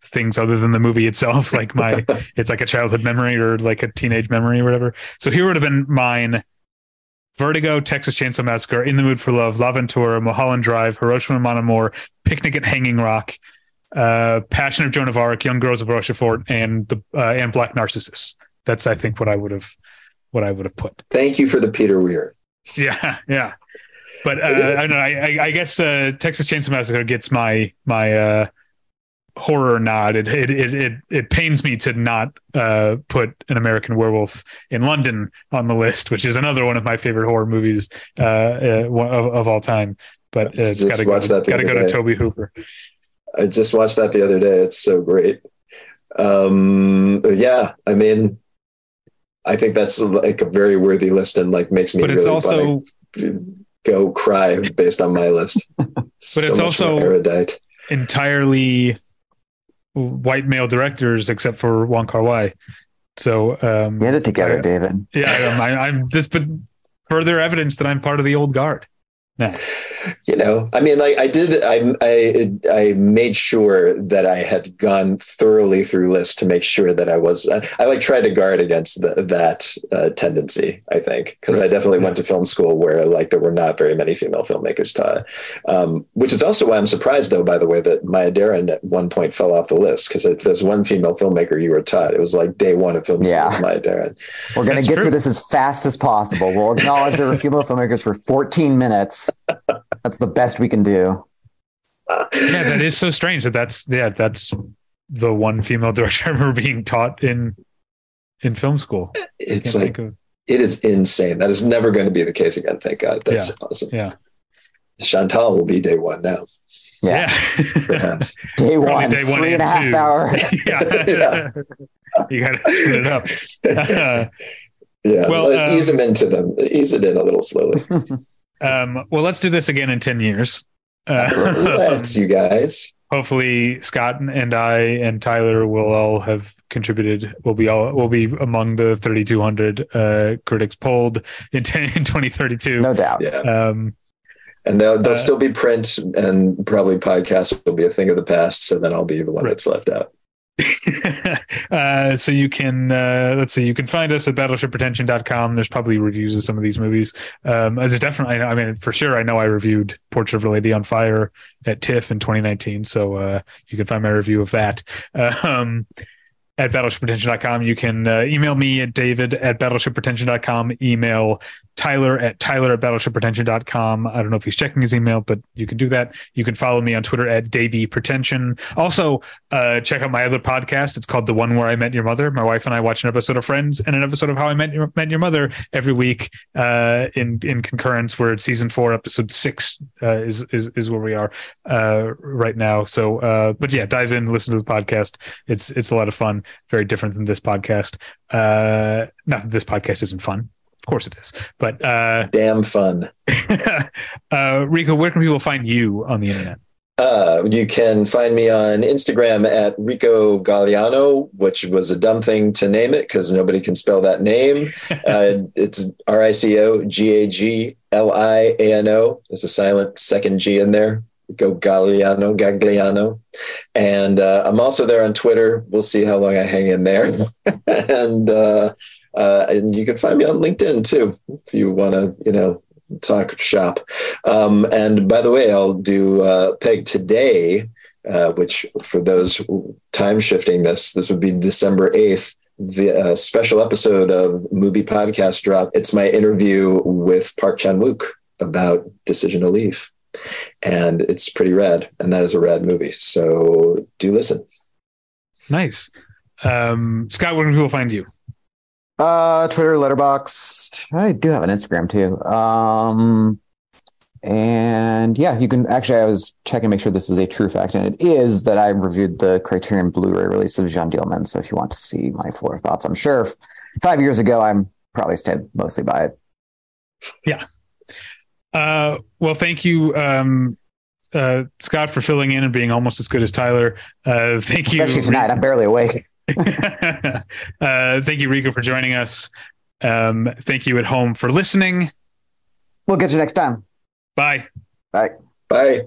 B: things other than the movie itself. Like my, it's like a childhood memory or like a teenage memory or whatever. So here would have been mine. Vertigo, Texas Chainsaw Massacre, In the Mood for Love, L'Avventura, Mulholland Drive, Hiroshima Mon Amour, Picnic at Hanging Rock, uh, Passion of Joan of Arc, Young Girls of Rochefort, and the uh, and Black Narcissus. That's I think what I would have what I would have put.
D: Thank you for the Peter Weir.
B: Yeah, yeah. But uh, I don't know. I, I, I guess uh, Texas Chainsaw Massacre gets my my horror not, It it, it it it pains me to not uh, put an American Werewolf in London on the list, which is another one of my favorite horror movies uh, uh, of, of all time. But uh, it's got to go.
D: that
B: Got to go to. Tobe Hooper.
D: I just watched that the other day. It's so great. Um, yeah, I mean, I think that's like a very worthy list and like makes me
B: But it's also
D: go cry based on my list. but
B: it's also-
D: erudite.
B: entirely white male directors except for Wong Kar Wai. So um,
A: Get it together,
B: I-
A: David.
B: yeah, I'm, I, I'm this, but further evidence that I'm part of the old guard. No,
D: you know i mean like i did i i i made sure that i had gone thoroughly through lists to make sure that i was i, I like tried to guard against the, that uh, tendency i think because i definitely went to film school where like there were not very many female filmmakers taught um, which is also why i'm surprised though by the way that maya Deren at one point fell off the list because if there's one female filmmaker you were taught it was like day one of film school
A: Yeah.
D: with maya Deren.
A: We're going to get
B: true.
A: through this as fast as possible. We'll acknowledge there were female filmmakers for 14 minutes. That's the best we can do.
B: yeah, that is so strange that that's yeah that's the one female director I remember being taught in in film school.
D: it's like
B: of-
D: it is insane that is never going to be the case again thank god that's awesome
B: yeah,
D: chantal will be day one now
A: Yeah.
B: yeah.
D: perhaps
A: Day one,
B: day one
A: three and
B: and
A: a half
B: two.
A: hour.
B: yeah. you got to split it up.
D: Yeah,
B: Well,
D: let- ease
B: um,
D: them into them. Ease it in a little slowly.
B: Um, well, let's do this again in ten years. Uh,
D: Let's, you guys.
B: hopefully Scott and I and Tyler will all have contributed. We'll be all will be among the 3,200 uh, critics polled in, 10, in 2032.
A: No doubt.
D: Yeah,
B: Um,
D: and they'll, they'll
B: Uh,
D: still be print, and probably podcasts will be a thing of the past. So then I'll be the one
B: Right.
D: that's left out.
B: uh, so you can uh, let's see you can find us at battleshippretension.com there's probably reviews of some of these movies. Um as a definitely i mean for sure i know i reviewed portrait of a lady on fire at tiff in 2019 so uh you can find my review of that. Um at battleshippretension.com. You can uh, email me at david at battleshippretension.com, email Tyler at Tyler at battleshippretension.com. I don't know if he's checking his email, but you can do that. You can follow me on Twitter at Davy Pretension. Also, uh, check out my other podcast. It's called The One Where I Met Your Mother. My wife and I watch an episode of Friends and an episode of How I Met Your, Met Your Mother every week uh, in in concurrence. We're at season four, episode six uh, is, is is where we are uh, right now. So, uh, but yeah, dive in, listen to the podcast. It's it's a lot of fun. Very different than this podcast. Uh, not that this podcast isn't fun of course it is. But uh,
D: damn fun.
B: uh, Rico, where can people find you on the internet?
D: Uh, you can find me on Instagram at Rico Gagliano, which was a dumb thing to name it because nobody can spell that name. uh, it's R I C O G A G L I A N O. There's a silent second G in there. Rico Galliano, Gagliano. And uh, I'm also there on Twitter. We'll see how long I hang in there. and uh, uh, and you can find me on LinkedIn too if you want to, you know, talk shop. Um, and by the way, I'll do uh, Peg today, uh, which for those time shifting this, this would be December 8th. The uh, special episode of Movie Podcast drop. It's my interview with Park Chan Wook about Decision to Leave. And it's pretty rad. And that is a rad movie. So do listen.
B: Nice. Um, Scott, where can people find you?
A: Uh, Twitter, Letterboxd. I do have an Instagram too. Um, and yeah, you can actually. I was checking, to make sure this is a true fact, and it is that I reviewed the Criterion Blu-ray release of Jeanne Dielman. So if you want to see my fuller thoughts, I'm sure five years ago, I'm probably stayed mostly by it.
B: Yeah. Uh, well, thank you, um, uh, Scott, for filling in and being almost as good as Tyler. Uh, thank
A: you.
B: Especially
A: tonight, I'm barely awake.
B: uh, thank you, Rico, for joining us. Um, thank you at home for listening.
A: We'll get you next time.
B: Bye.
A: Bye.
D: Bye.